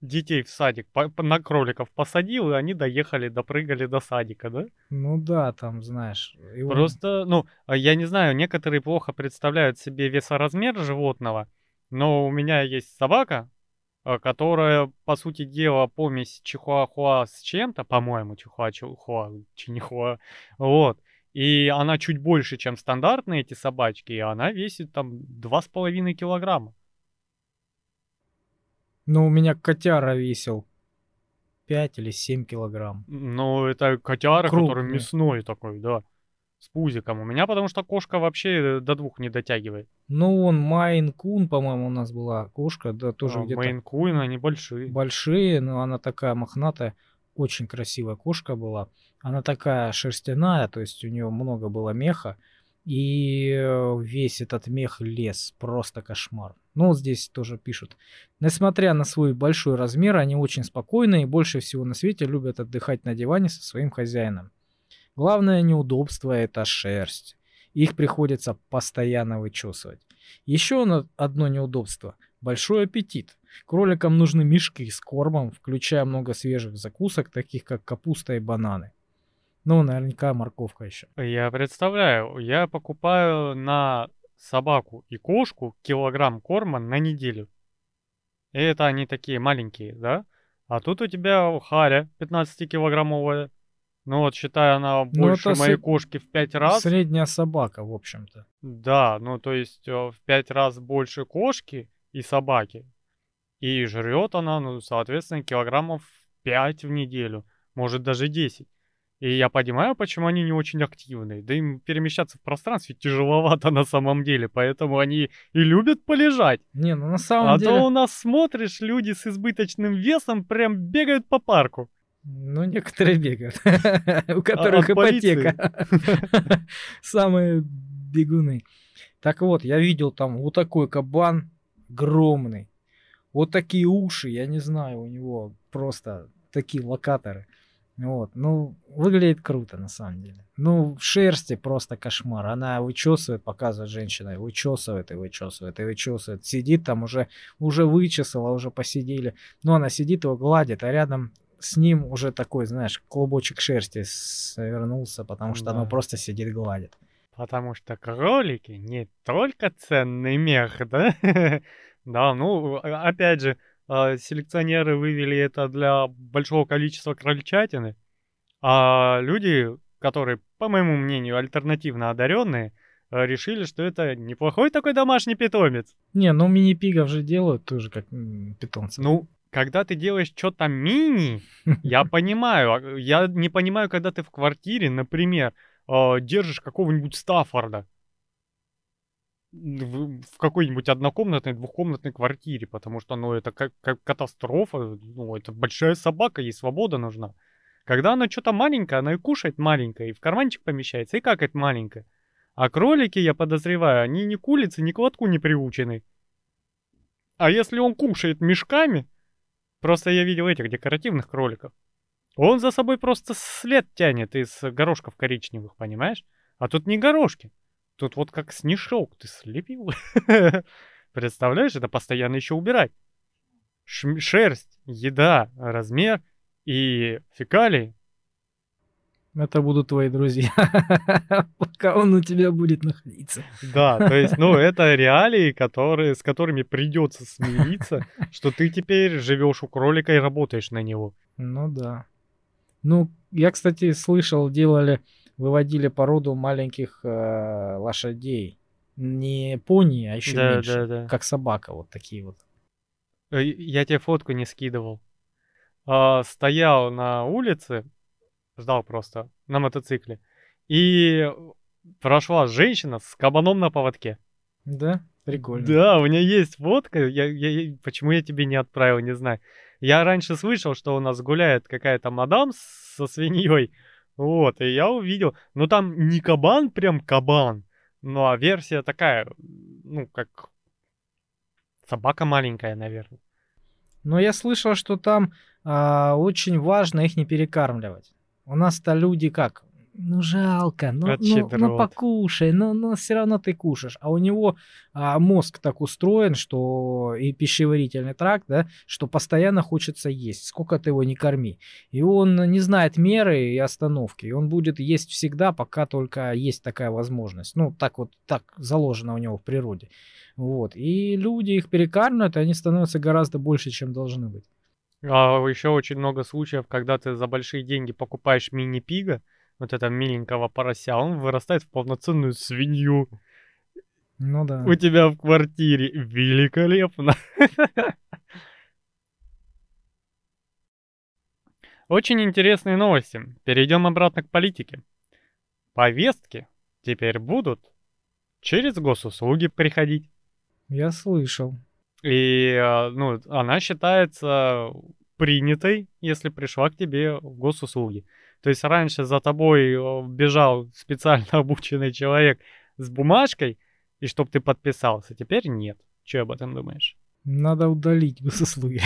Детей в садик по- на кроликов посадил, и они доехали, допрыгали до садика, да?
Ну да, там, знаешь. его-
Просто, ну, а я не знаю, некоторые плохо представляют себе весоразмер животного, но у меня есть собака, э, которая, по сути дела, помесь чихуахуа с чем-то, по-моему, чихуа-чихуа, чинихуа, вот. И она чуть больше, чем стандартные эти собачки, и она весит там 2,5 килограмма.
Ну, у меня котяра весил 5 или 7 килограмм.
Ну, это котяра, Крупный. который мясной такой, да. С пузиком. У меня потому что кошка вообще до двух не дотягивает.
Ну, он мейн-кун, по-моему, у нас была кошка, да, тоже а, где-то.
Мейн-кун, они большие.
Большие, но она такая мохнатая. Очень красивая кошка была. Она такая шерстяная, то есть у нее много было меха. И э, весь этот мех лез, просто кошмар. Ну, вот здесь тоже пишут. Несмотря на свой большой размер, они очень спокойны и больше всего на свете любят отдыхать на диване со своим хозяином. Главное неудобство – это шерсть. Их приходится постоянно вычесывать. Еще одно неудобство – большой аппетит. Кроликам нужны мешки с кормом, включая много свежих закусок, таких как капуста и бананы. Ну, наверняка морковка еще.
Я представляю, я покупаю на собаку и кошку килограмм корма на неделю. И это они такие маленькие, да? А тут у тебя харя 15-килограммовая. Ну вот, считай, она ну, больше ну, моей с... кошки в 5 раз.
Средняя собака, в общем-то.
Да, ну то есть э, в 5 раз больше кошки и собаки. И жрет она, ну, соответственно, килограммов 5 в неделю. Может даже 10. И я понимаю, почему они не очень активные. Да им перемещаться в пространстве тяжеловато на самом деле, поэтому они и любят полежать.
Не, ну на самом
а
деле...
А то у нас смотришь, люди с избыточным весом прям бегают по парку.
Ну, некоторые бегают, у которых ипотека. Самые бегуны. Так вот, я видел там вот такой кабан огромный. Вот такие уши, я не знаю, у него просто такие локаторы. Вот, ну, выглядит круто, на самом деле. Ну, в шерсти просто кошмар. Она вычесывает, показывает женщина, вычесывает и вычесывает, и вычесывает. Сидит там уже, уже вычесала, уже посидели. Но она сидит, его гладит, а рядом с ним уже такой, знаешь, клубочек шерсти свернулся, потому что да. оно просто сидит, гладит.
Потому что кролики не только ценный мех, да? да, ну, а, опять же, а, селекционеры вывели это для большого количества крольчатины, а люди, которые, по моему мнению, альтернативно одаренные, а, решили, что это неплохой такой домашний питомец.
Не, ну мини-пигов же делают тоже как питомцы.
Ну, когда ты делаешь что-то мини, я понимаю. Я не понимаю, когда ты в квартире, например, держишь какого-нибудь Стаффорда в, в какой-нибудь однокомнатной, двухкомнатной квартире, потому что, ну, это как, как катастрофа, ну, это большая собака, ей свобода нужна. Когда она что-то маленькая, она и кушает маленькое, и в карманчик помещается, и какает маленькое. А кролики, я подозреваю, они ни к улице, ни к лотку не приучены. А если он кушает мешками, просто я видел этих декоративных кроликов, он за собой просто след тянет из горошков коричневых, понимаешь? А тут не горошки. Тут вот как снежок ты слепил. Представляешь, это постоянно еще убирать. Ш- шерсть, еда, размер и фекалии.
Это будут твои друзья, пока он у тебя будет находиться.
Да, то есть, ну, это реалии, которые, с которыми придется смириться, что ты теперь живешь у кролика и работаешь на него.
Ну да. Ну, я, кстати, слышал, делали выводили породу маленьких э, лошадей. Не пони, а еще да, меньше. Да, да. Как собака, вот такие вот.
Э, я тебе фотку не скидывал. А, стоял на улице, ждал просто на мотоцикле. И прошла женщина с кабаном на поводке.
Да? Прикольно.
Да, у меня есть фотка. Я, я, почему я тебе не отправил, не знаю. Я раньше слышал, что у нас гуляет какая-то мадам со свиньей. Вот, и я увидел. Ну там не кабан, прям кабан. Ну а версия такая, ну как собака маленькая, наверное.
Но я слышал, что там а, очень важно их не перекармливать. У нас-то люди как? Ну жалко, ну, ну, ну покушай, но, но все равно ты кушаешь. А у него а, мозг так устроен, что и пищеварительный тракт, да, что постоянно хочется есть, сколько ты его не корми. И он не знает меры и остановки. И он будет есть всегда, пока только есть такая возможность. Ну, так вот, так заложено у него в природе. Вот. И люди их перекармливают, и они становятся гораздо больше, чем должны быть.
А еще очень много случаев, когда ты за большие деньги покупаешь мини-пига, вот этого миленького порося, он вырастает в полноценную свинью
Ну да.
у тебя в квартире. Великолепно. Очень интересные новости. Перейдем обратно к политике. Повестки теперь будут через госуслуги приходить.
Я слышал.
И, э, ну, она считается принятой, если пришла к тебе в госуслуги. То есть раньше за тобой бежал специально обученный человек с бумажкой, и чтоб ты подписался. Теперь нет. Че об этом думаешь?
Надо удалить госуслуги.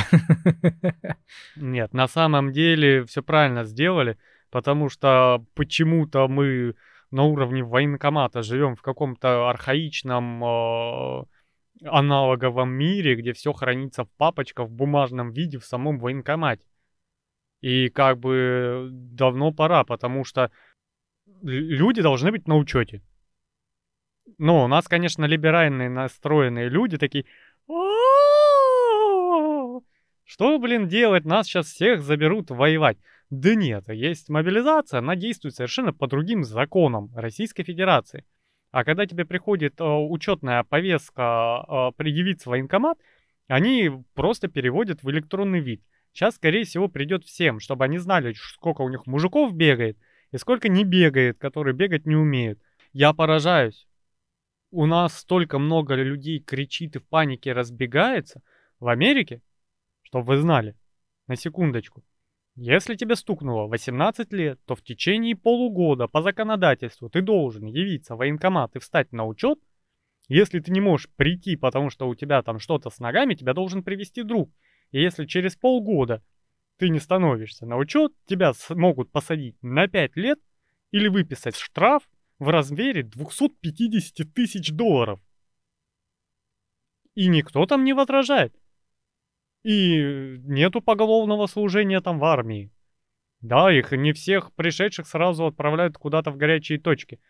Нет, на самом деле все правильно сделали, потому что почему-то мы на уровне военкомата живем в каком-то архаичном э, аналоговом мире, где все хранится в папочках в бумажном виде в самом военкомате. И как бы давно пора, потому что люди должны быть на учете. Ну, у нас, конечно, либеральные настроенные люди такие, что, блин, делать? Нас сейчас всех заберут воевать. Да нет, есть мобилизация, она действует совершенно по другим законам Российской Федерации. А когда тебе приходит э, учетная повестка э, предъявиться в военкомат, они просто переводят в электронный вид. Сейчас, скорее всего, придет всем, чтобы они знали, сколько у них мужиков бегает и сколько не бегает, которые бегать не умеют. Я поражаюсь. У нас столько много людей кричит и в панике разбегается. В Америке, чтобы вы знали, на секундочку, если тебе стукнуло 18 лет, то в течение полугода по законодательству ты должен явиться в военкомат и встать на учет. Если ты не можешь прийти, потому что у тебя там что-то с ногами, тебя должен привести друг. И если через полгода ты не становишься на учет, тебя могут посадить на 5 лет или выписать штраф в размере 250 тысяч долларов. И никто там не возражает. И нету поголовного служения там в армии. Да, их не всех пришедших сразу отправляют куда-то в горячие точки.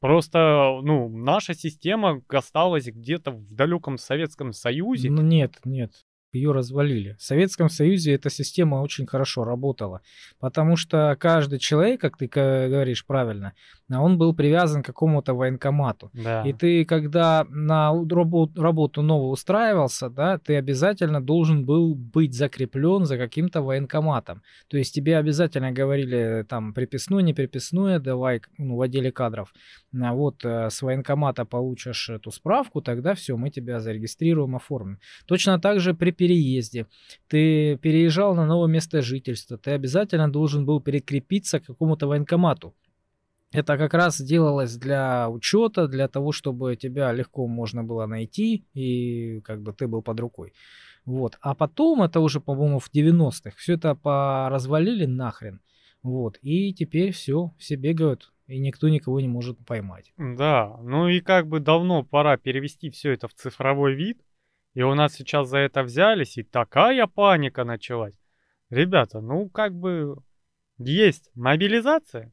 Просто, ну, наша система осталась где-то в далеком Советском Союзе.
Ну нет, нет ее развалили. В Советском Союзе эта система очень хорошо работала, потому что каждый человек, как ты говоришь правильно, он был привязан к какому-то военкомату.
Да.
И ты, когда на работу, работу новую устраивался, да, ты обязательно должен был быть закреплен за каким-то военкоматом. То есть тебе обязательно говорили там приписную, не приписную, давай ну, в отделе кадров. А вот э, с военкомата получишь эту справку, тогда все, мы тебя зарегистрируем, оформим. Точно так же при переезде, ты переезжал на новое место жительства, ты обязательно должен был прикрепиться к какому-то военкомату. Это как раз делалось для учета, для того, чтобы тебя легко можно было найти и как бы ты был под рукой. Вот. А потом, это уже, по-моему, в 90-х, все это поразвалили нахрен. Вот. И теперь все, все бегают, и никто никого не может поймать.
Да, ну и как бы давно пора перевести все это в цифровой вид, и у нас сейчас за это взялись, и такая паника началась. Ребята, ну как бы есть мобилизация,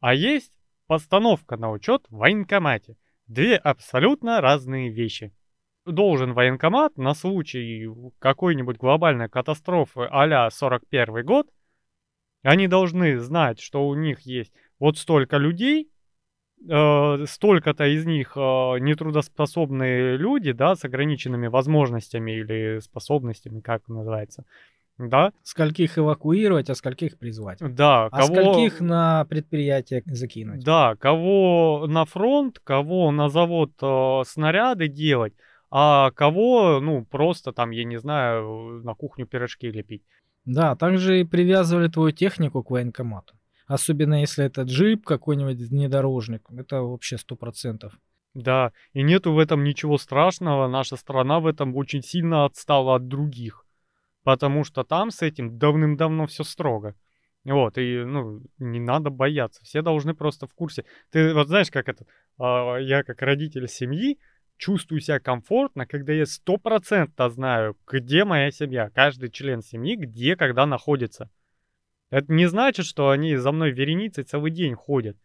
а есть постановка на учет в военкомате. Две абсолютно разные вещи. Должен военкомат на случай какой-нибудь глобальной катастрофы а-ля 41 год, они должны знать, что у них есть вот столько людей, э, столько-то из них э, нетрудоспособные люди, да, с ограниченными возможностями или способностями, как называется, да.
Скольких эвакуировать, а скольких призвать.
Да.
А кого... скольких на предприятие закинуть.
Да, кого на фронт, кого на завод э, снаряды делать, а кого, ну, просто там, я не знаю, на кухню пирожки лепить.
Да, также и привязывали твою технику к военкомату. Особенно если это джип какой-нибудь внедорожник. Это вообще сто процентов.
Да, и нету в этом ничего страшного. Наша страна в этом очень сильно отстала от других. Потому что там с этим давным-давно все строго. Вот, и, ну, не надо бояться. Все должны просто в курсе. Ты вот знаешь, как это, а, я как родитель семьи чувствую себя комфортно, когда я стопроцентно знаю, где моя семья, каждый член семьи, где, когда находится. Это не значит, что они за мной вереницей целый день ходят.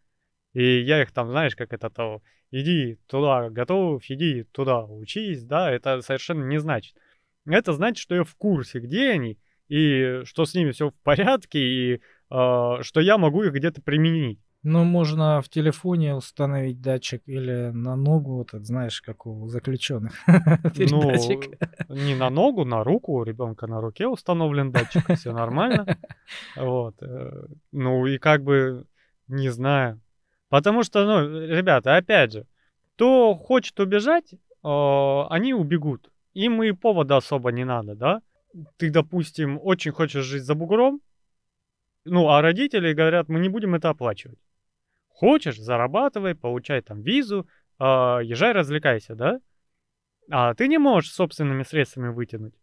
И я их там, знаешь, как это то, иди туда, готов, иди туда, учись, да, это совершенно не значит. Это значит, что я в курсе, где они, и что с ними все в порядке, и э, что я могу их где-то применить.
Ну, можно в телефоне установить датчик или на ногу, вот, знаешь, как у заключенных.
Ну, не на ногу, на руку. У ребенка на руке установлен датчик, все нормально. Вот. Э, ну и как бы, не знаю. Потому что, ну, ребята, опять же, кто хочет убежать, э, они убегут. Им и повода особо не надо, да? Ты, допустим, очень хочешь жить за бугром, ну, а родители говорят, мы не будем это оплачивать. Хочешь, зарабатывай, получай там визу, э, езжай, развлекайся, да? А ты не можешь собственными средствами вытянуть.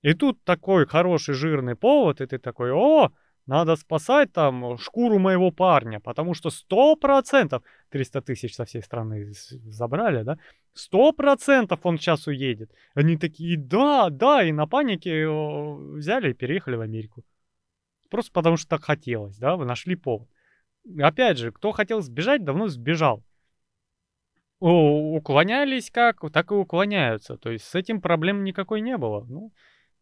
И тут такой хороший жирный повод, и ты такой, о, надо спасать там шкуру моего парня, потому что сто процентов 300 тысяч со всей страны забрали, да? Сто процентов он сейчас уедет. Они такие, да, да, и на панике взяли и переехали в Америку. Просто потому что так хотелось, да, вы нашли повод. Опять же, кто хотел сбежать, давно сбежал. Уклонялись как, так и уклоняются. То есть с этим проблем никакой не было. Ну,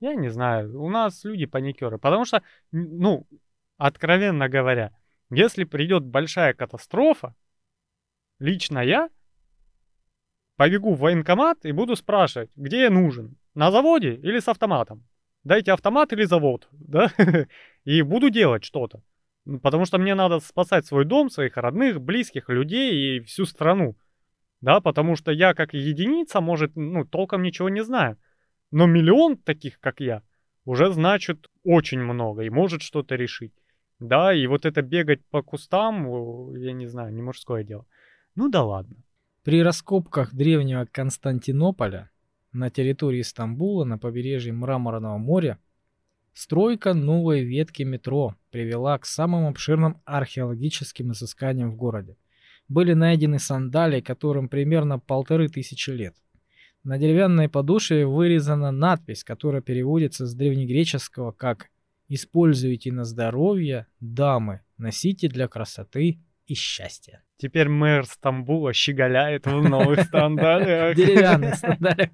я не знаю. У нас люди паникеры. Потому что, ну, откровенно говоря, если придет большая катастрофа, лично я побегу в военкомат и буду спрашивать, где я нужен. На заводе или с автоматом? Дайте автомат или завод, да? И буду делать что-то. Потому что мне надо спасать свой дом, своих родных, близких, людей и всю страну. Да, потому что я как единица, может, ну, толком ничего не знаю. Но миллион таких, как я, уже значит очень много и может что-то решить. Да, и вот это бегать по кустам, я не знаю, не мужское дело. Ну да ладно.
При раскопках древнего Константинополя на территории Стамбула на побережье Мраморного моря Стройка новой ветки метро привела к самым обширным археологическим изысканиям в городе. Были найдены сандалии, которым примерно полторы тысячи лет. На деревянной подошве вырезана надпись, которая переводится с древнегреческого как «Используйте на здоровье, дамы, носите для красоты и счастья».
Теперь мэр Стамбула щеголяет в новых сандалиях.
Деревянных сандалиях.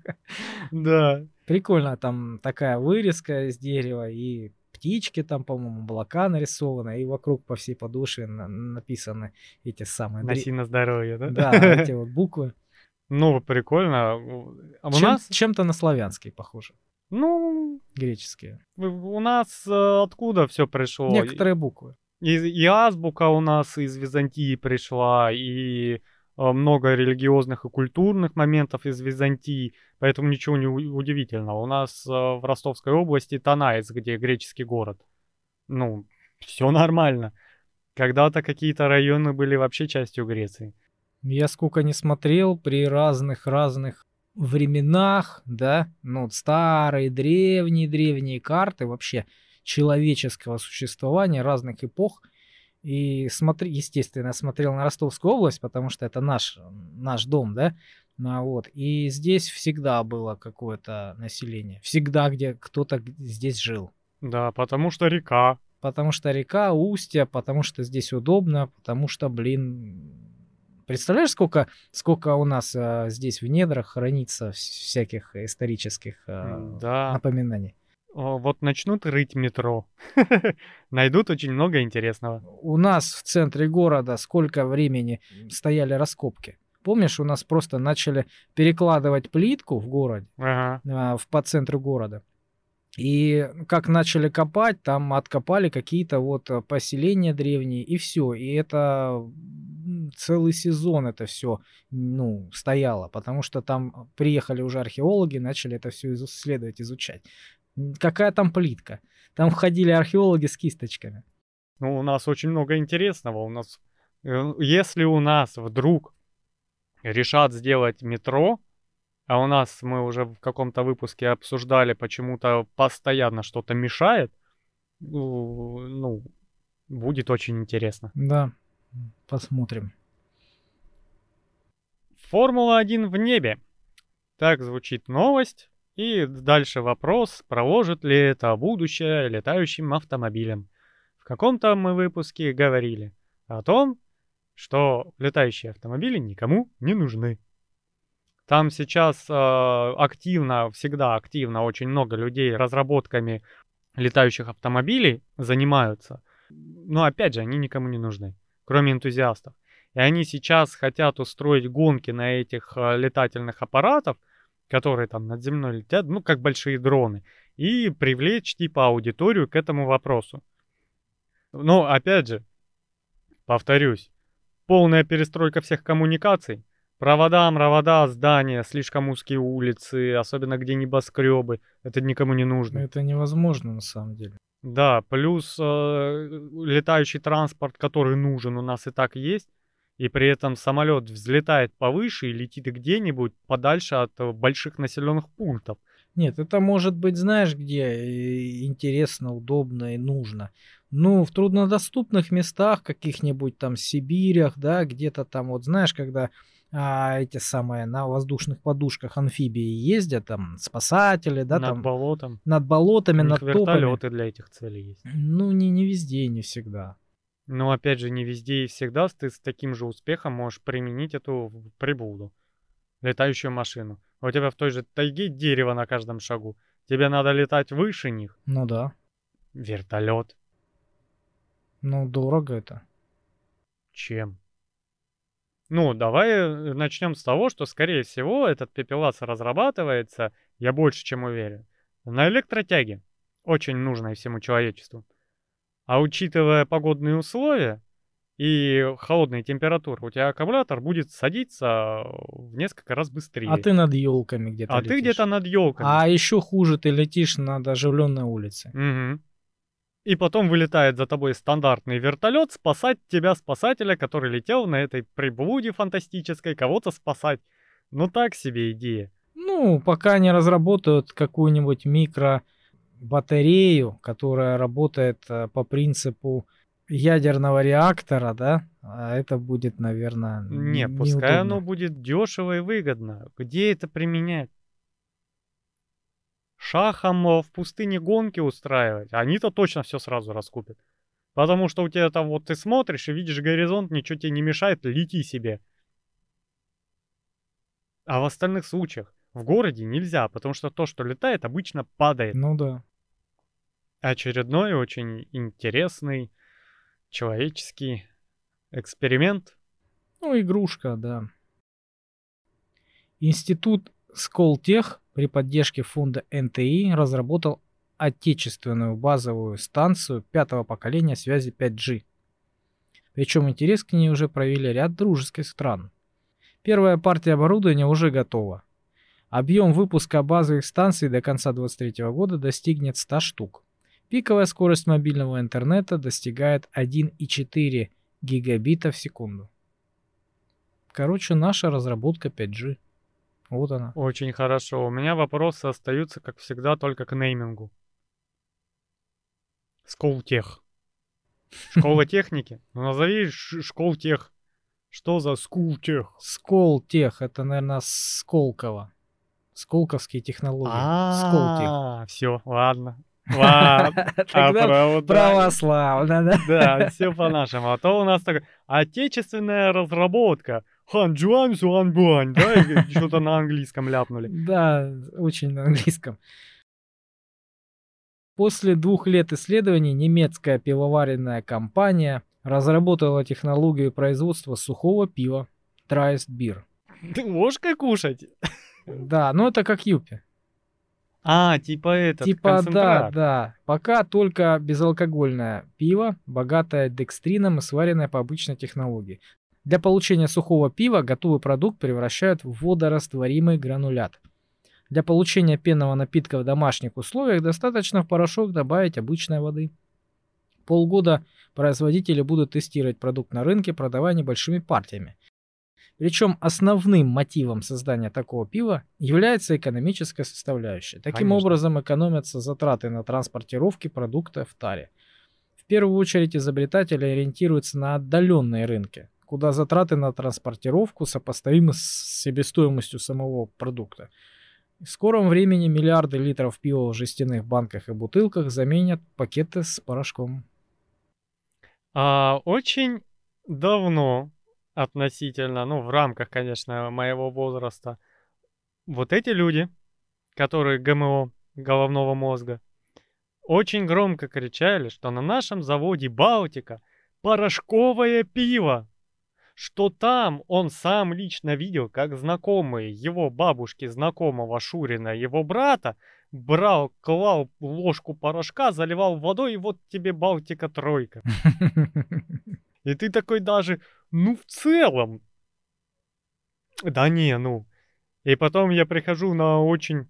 Да.
Прикольно, там такая вырезка из дерева и птички там, по-моему, облака нарисованы, и вокруг по всей подошве на- написаны эти самые...
Носи на здоровье, да?
Да, эти вот буквы.
Ну, прикольно. А у
Чем-
нас,
Чем-то на славянский похоже.
ну,
Греческие.
у нас э, откуда все пришло?
Некоторые буквы.
И, и азбука у нас из Византии пришла, и много религиозных и культурных моментов из Византии, поэтому ничего не удивительного. У нас э, в Ростовской области Танаец, где греческий город. Ну, все нормально. Когда-то какие-то районы были вообще частью Греции.
Я сколько не смотрел при разных-разных временах, да, ну, старые, древние-древние карты вообще человеческого существования разных эпох. И смотри, естественно, смотрел на Ростовскую область, потому что это наш, наш дом, да, ну, вот. И здесь всегда было какое-то население. Всегда, где кто-то здесь жил.
Да, потому что река.
Потому что река, устья, потому что здесь удобно, потому что, блин, представляешь, сколько, сколько у нас а, здесь в недрах хранится вс- всяких исторических а,
Да.
напоминаний.
Вот начнут рыть метро. Найдут очень много интересного.
У нас в центре города сколько времени стояли раскопки. Помнишь, у нас просто начали перекладывать плитку в городе,
Ага.
а, в, по центру города. И как начали копать, там откопали какие-то вот а, поселения древние, и все. И это целый сезон это все ну, стояло, потому что там приехали уже археологи, начали это все исследовать, изучать. Какая там плитка? Там ходили археологи с кисточками.
Ну, у нас очень много интересного. У нас, э, если у нас вдруг решат сделать метро, а у нас мы уже в каком-то выпуске обсуждали, почему-то постоянно что-то мешает, ну, Будет очень интересно.
Да, посмотрим.
Формула-1 в небе. Так звучит новость. И дальше вопрос, проложит ли это будущее летающим автомобилем. В каком-то мы выпуске говорили о том, что летающие автомобили никому не нужны. Там сейчас э, активно, всегда активно очень много людей разработками летающих автомобилей занимаются. Но опять же, они никому не нужны, кроме энтузиастов. И они сейчас хотят устроить гонки на этих э, летательных аппаратов, которые там над землей летят, ну, как большие дроны, и привлечь типа аудиторию к этому вопросу. Но, опять же, повторюсь, полная перестройка всех коммуникаций, провода, провода, здания, слишком узкие улицы, особенно где небоскребы, это никому не нужно.
Это невозможно на самом деле.
Да, плюс э, летающий транспорт, который нужен, у нас и так есть. И при этом самолет взлетает повыше и летит где-нибудь подальше от э, больших населенных пунктов.
Нет, это может быть, знаешь, где э, интересно, удобно и нужно. Ну, в труднодоступных местах, каких-нибудь там Сибирях, да, где-то там, вот знаешь, когда а, эти самые на воздушных подушках амфибии ездят, там спасатели, да,
над
там
болотом.
над болотами, над топами.
вертолеты для этих целей есть.
Ну, не, не везде не всегда.
Но опять же, не везде и всегда ты с таким же успехом можешь применить эту приблуду. Летающую машину. А У тебя в той же тайге дерево на каждом шагу. Тебе надо летать выше них.
Ну да.
Вертолет.
Ну, дорого это.
Чем? Ну, давай начнем с того, что, скорее всего, этот пепелац разрабатывается, я больше чем уверен, на электротяге, очень нужной всему человечеству. А учитывая погодные условия и холодные температуры, у тебя аккумулятор будет садиться в несколько раз быстрее.
А ты над елками где-то
А ты
летишь.
где-то над елками.
А еще хуже, ты летишь над оживленной улицей.
Мгм. И потом вылетает за тобой стандартный вертолет спасать тебя, спасателя, который летел на этой приблуде фантастической, кого-то спасать. Ну так себе идея.
Ну, пока не разработают какую-нибудь микробатарею, которая работает э, по принципу ядерного реактора, да, а это будет, наверное,
Не,
н-
пускай
неудобно.
оно будет дешево и выгодно. Где это применять? Шахом в пустыне гонки устраивать. Они-то точно все сразу раскупят. Потому что у тебя там вот ты смотришь и видишь горизонт, ничего тебе не мешает, лети себе. А в остальных случаях в городе нельзя, потому что то, что летает, обычно падает.
Ну да.
Очередной очень интересный человеческий эксперимент.
Ну, игрушка, да. Институт Сколтех при поддержке фонда НТИ разработал отечественную базовую станцию пятого поколения связи 5G. Причем интерес к ней уже проявили ряд дружеских стран. Первая партия оборудования уже готова. Объем выпуска базовых станций до конца 2023 года достигнет 100 штук. Пиковая скорость мобильного интернета достигает 1,4 гигабита в секунду. Короче, наша разработка 5G. Вот она.
Очень хорошо. У меня вопросы остаются, как всегда, только к неймингу. Сколтех. Школа техники? Ну назови ш- школтех. Что за скултех?
Сколтех, это, наверное, Сколково. Сколковские технологии.
А, все, ладно. Ладно. А
православно, да?
Да, все по-нашему. А то у нас такая отечественная разработка. Хан Джуан Суан Буань, да, что-то на английском ляпнули.
Да, очень на английском. После двух лет исследований немецкая пивоваренная компания разработала технологию производства сухого пива Traist Beer.
Ты ложкой кушать?
Да, ну это как юпи.
А, типа этот,
типа, да, да. Пока только безалкогольное пиво, богатое декстрином и сваренное по обычной технологии. Для получения сухого пива готовый продукт превращают в водорастворимый гранулят. Для получения пенного напитка в домашних условиях достаточно в порошок добавить обычной воды. Полгода производители будут тестировать продукт на рынке, продавая небольшими партиями. Причем основным мотивом создания такого пива является экономическая составляющая. Таким
Конечно.
образом экономятся затраты на транспортировки продукта в таре. В первую очередь изобретатели ориентируются на отдаленные рынки, куда затраты на транспортировку сопоставимы с себестоимостью самого продукта. В скором времени миллиарды литров пива в жестяных банках и бутылках заменят пакеты с порошком.
А, очень давно относительно, ну, в рамках, конечно, моего возраста, вот эти люди, которые ГМО головного мозга, очень громко кричали, что на нашем заводе Балтика порошковое пиво, что там он сам лично видел, как знакомые его бабушки знакомого Шурина, его брата, брал, клал ложку порошка, заливал водой, и вот тебе Балтика тройка. И ты такой даже, ну в целом. Да не, ну. И потом я прихожу на очень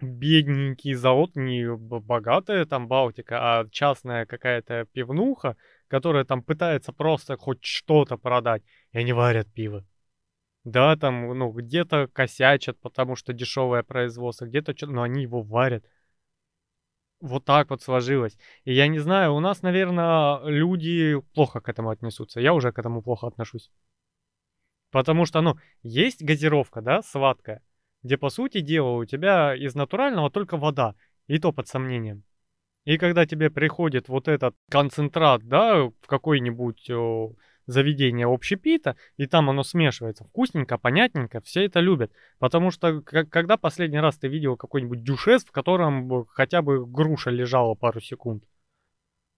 бедненький завод, не богатая там Балтика, а частная какая-то пивнуха, которая там пытается просто хоть что-то продать, и они варят пиво. Да, там, ну, где-то косячат, потому что дешевое производство, где-то что-то, но они его варят. Вот так вот сложилось. И я не знаю, у нас, наверное, люди плохо к этому отнесутся. Я уже к этому плохо отношусь. Потому что, ну, есть газировка, да, сладкая, где, по сути дела, у тебя из натурального только вода, и то под сомнением. И когда тебе приходит вот этот концентрат, да, в какой-нибудь заведение общепита, и там оно смешивается. Вкусненько, понятненько, все это любят. Потому что когда последний раз ты видел какой-нибудь дюшес, в котором хотя бы груша лежала пару секунд?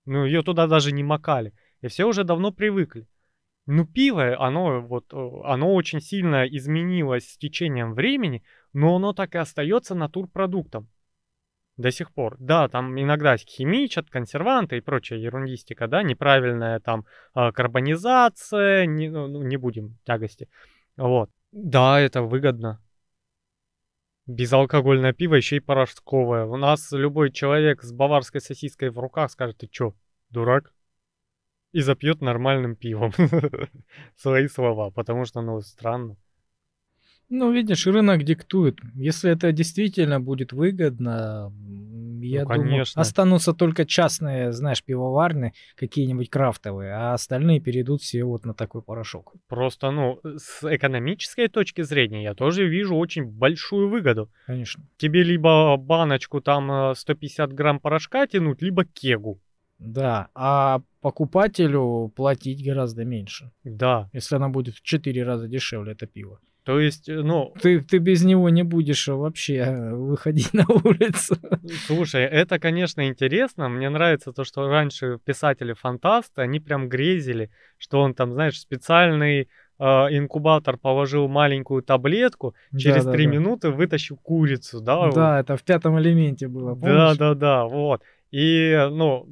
Ну, ее туда даже не макали. И все уже давно привыкли. Ну, пиво, оно вот, оно очень сильно изменилось с течением времени, но оно так и остается натурпродуктом. До сих пор. Да, там иногда химичат, консерванты и прочая ерундистика, да, неправильная там а, карбонизация, не, ну, ну, не будем тягости. Вот. Да, это выгодно. Безалкогольное пиво еще и порошковое. У нас любой человек с баварской сосиской в руках скажет, ты чё, дурак? И запьет нормальным пивом свои слова, потому что, ну, странно.
Ну, видишь, рынок диктует. Если это действительно будет выгодно, я ну, думаю, останутся только частные, знаешь, пивоварни, какие-нибудь крафтовые, а остальные перейдут все вот на такой порошок.
Просто, ну, с экономической точки зрения я тоже вижу очень большую выгоду.
Конечно.
Тебе либо баночку там 150 э, грамм порошка тянуть, либо кегу.
Да, а покупателю платить гораздо меньше.
Да.
Если она будет в 4 раза дешевле, это пиво.
То есть, э, ну...
Ты, ты без него не будешь вообще выходить на улицу.
Слушай, это, конечно, интересно. Мне нравится то, что раньше писатели-фантасты, они прям грезили, что он там, знаешь, специальный э, инкубатор положил маленькую таблетку, через три да, да. минуты вытащил курицу, да?
Да, это в пятом элементе было,
помнишь? Да, да, да, вот. И, ну,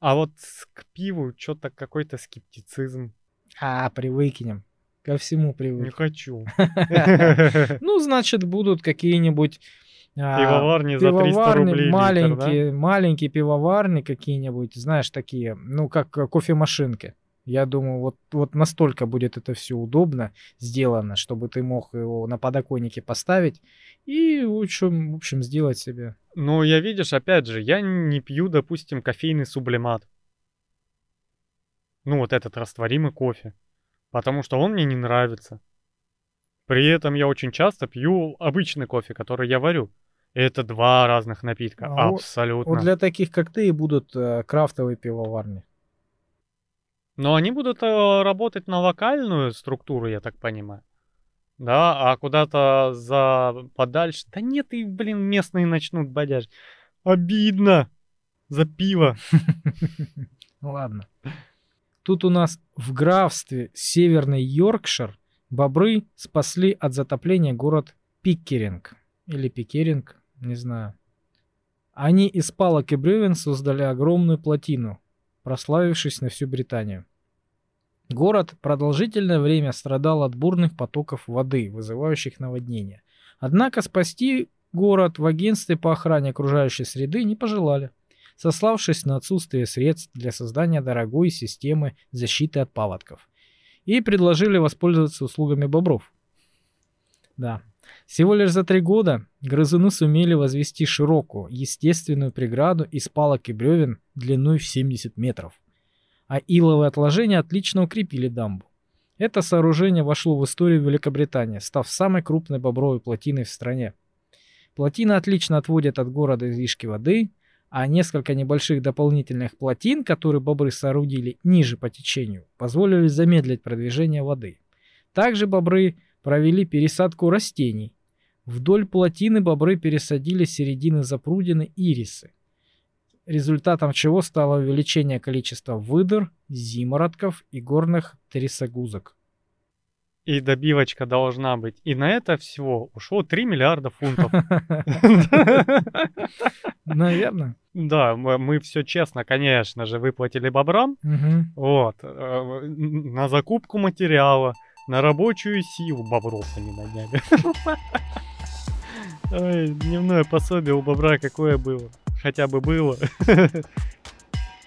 а вот к пиву что-то какой-то скептицизм.
А, привыкнем. Ко всему привык.
Не хочу.
Ну, значит, будут какие-нибудь
а, Пивоварни за 300 рублей
маленькие, литр, да? маленькие пивоварни какие-нибудь, знаешь, такие, ну, как кофемашинки. Я думаю, вот, вот настолько будет это все удобно сделано, чтобы ты мог его на подоконнике поставить и, в общем, в общем сделать себе.
Ну, я видишь, опять же, я не пью, допустим, кофейный сублимат. Ну, вот этот растворимый кофе потому что он мне не нравится. При этом я очень часто пью обычный кофе, который я варю. Это два разных напитка, а абсолютно.
Вот для таких, как ты, и будут э, крафтовые пивоварни.
Но они будут э, работать на локальную структуру, я так понимаю. Да, а куда-то за подальше. Да нет, и, блин, местные начнут бодяжить. Обидно за пиво.
Ладно. Тут у нас в графстве Северный Йоркшир бобры спасли от затопления город Пиккеринг. Или Пикеринг, не знаю. Они из палок и бревен создали огромную плотину, прославившись на всю Британию. Город продолжительное время страдал от бурных потоков воды, вызывающих наводнения. Однако спасти город в агентстве по охране окружающей среды не пожелали сославшись на отсутствие средств для создания дорогой системы защиты от паводков. И предложили воспользоваться услугами бобров. Да. Всего лишь за три года грызуны сумели возвести широкую, естественную преграду из палок и бревен длиной в 70 метров – а иловые отложения отлично укрепили дамбу. Это сооружение вошло в историю Великобритании, став самой крупной бобровой плотиной в стране. Плотина отлично отводит от города излишки воды, а несколько небольших дополнительных плотин, которые бобры соорудили ниже по течению, позволили замедлить продвижение воды. Также бобры провели пересадку растений. Вдоль плотины бобры пересадили середины запрудины ирисы, результатом чего стало увеличение количества выдр, зимородков и горных трясогузок
и добивочка должна быть. И на это всего ушло 3 миллиарда фунтов.
Наверное.
Да, мы все честно, конечно же, выплатили бобрам. Вот. Э, на закупку материала, на рабочую силу бобров они наняли. Ой, дневное пособие у бобра какое было? Хотя бы было.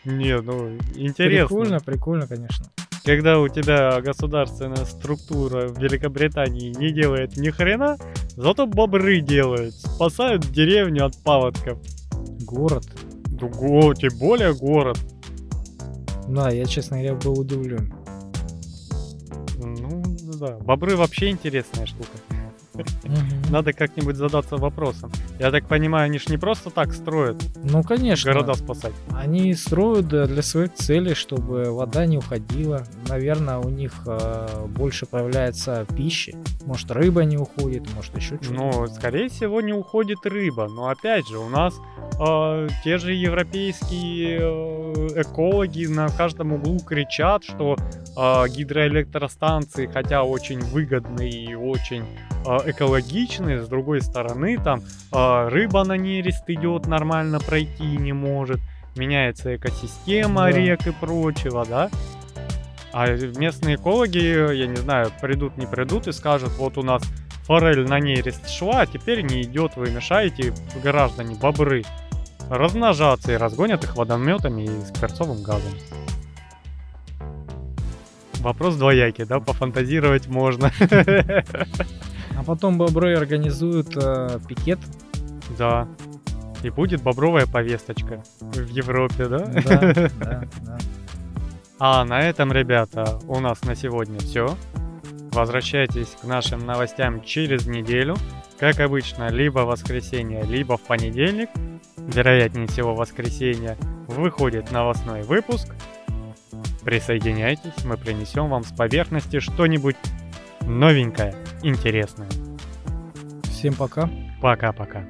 Не, ну, интересно.
Прикольно, прикольно, конечно
когда у тебя государственная структура в Великобритании не делает ни хрена, зато бобры делают, спасают деревню от паводков.
Город.
Го, тем более город.
Да, я, честно говоря, был удивлен.
Ну, да. Бобры вообще интересная штука. Надо как-нибудь задаться вопросом. Я так понимаю, они ж не просто так строят.
Ну, конечно.
Города спасать.
Они строят для своих целей, чтобы вода не уходила. Наверное, у них э, больше появляется пищи. Может, рыба не уходит, может, еще что-то.
Ну, скорее всего, не уходит рыба. Но опять же, у нас э, те же европейские э, экологи на каждом углу кричат, что э, гидроэлектростанции, хотя очень выгодные и очень э, экологичные, с другой стороны, там э, рыба на нерест идет, нормально пройти не может, меняется экосистема да. рек и прочего, да? А местные экологи, я не знаю, придут, не придут и скажут, вот у нас форель на нерест шла, а теперь не идет, вы мешаете, граждане, бобры, размножаться и разгонят их водометами и с перцовым газом. Вопрос двоякий, да, пофантазировать можно.
А потом бобры организуют э, пикет.
Да. И будет бобровая повесточка в Европе, да?
Да, да, да.
А на этом, ребята, у нас на сегодня все. Возвращайтесь к нашим новостям через неделю. Как обычно, либо в воскресенье, либо в понедельник. Вероятнее всего, воскресенье выходит новостной выпуск. Присоединяйтесь, мы принесем вам с поверхности что-нибудь новенькое, интересное.
Всем пока.
Пока-пока.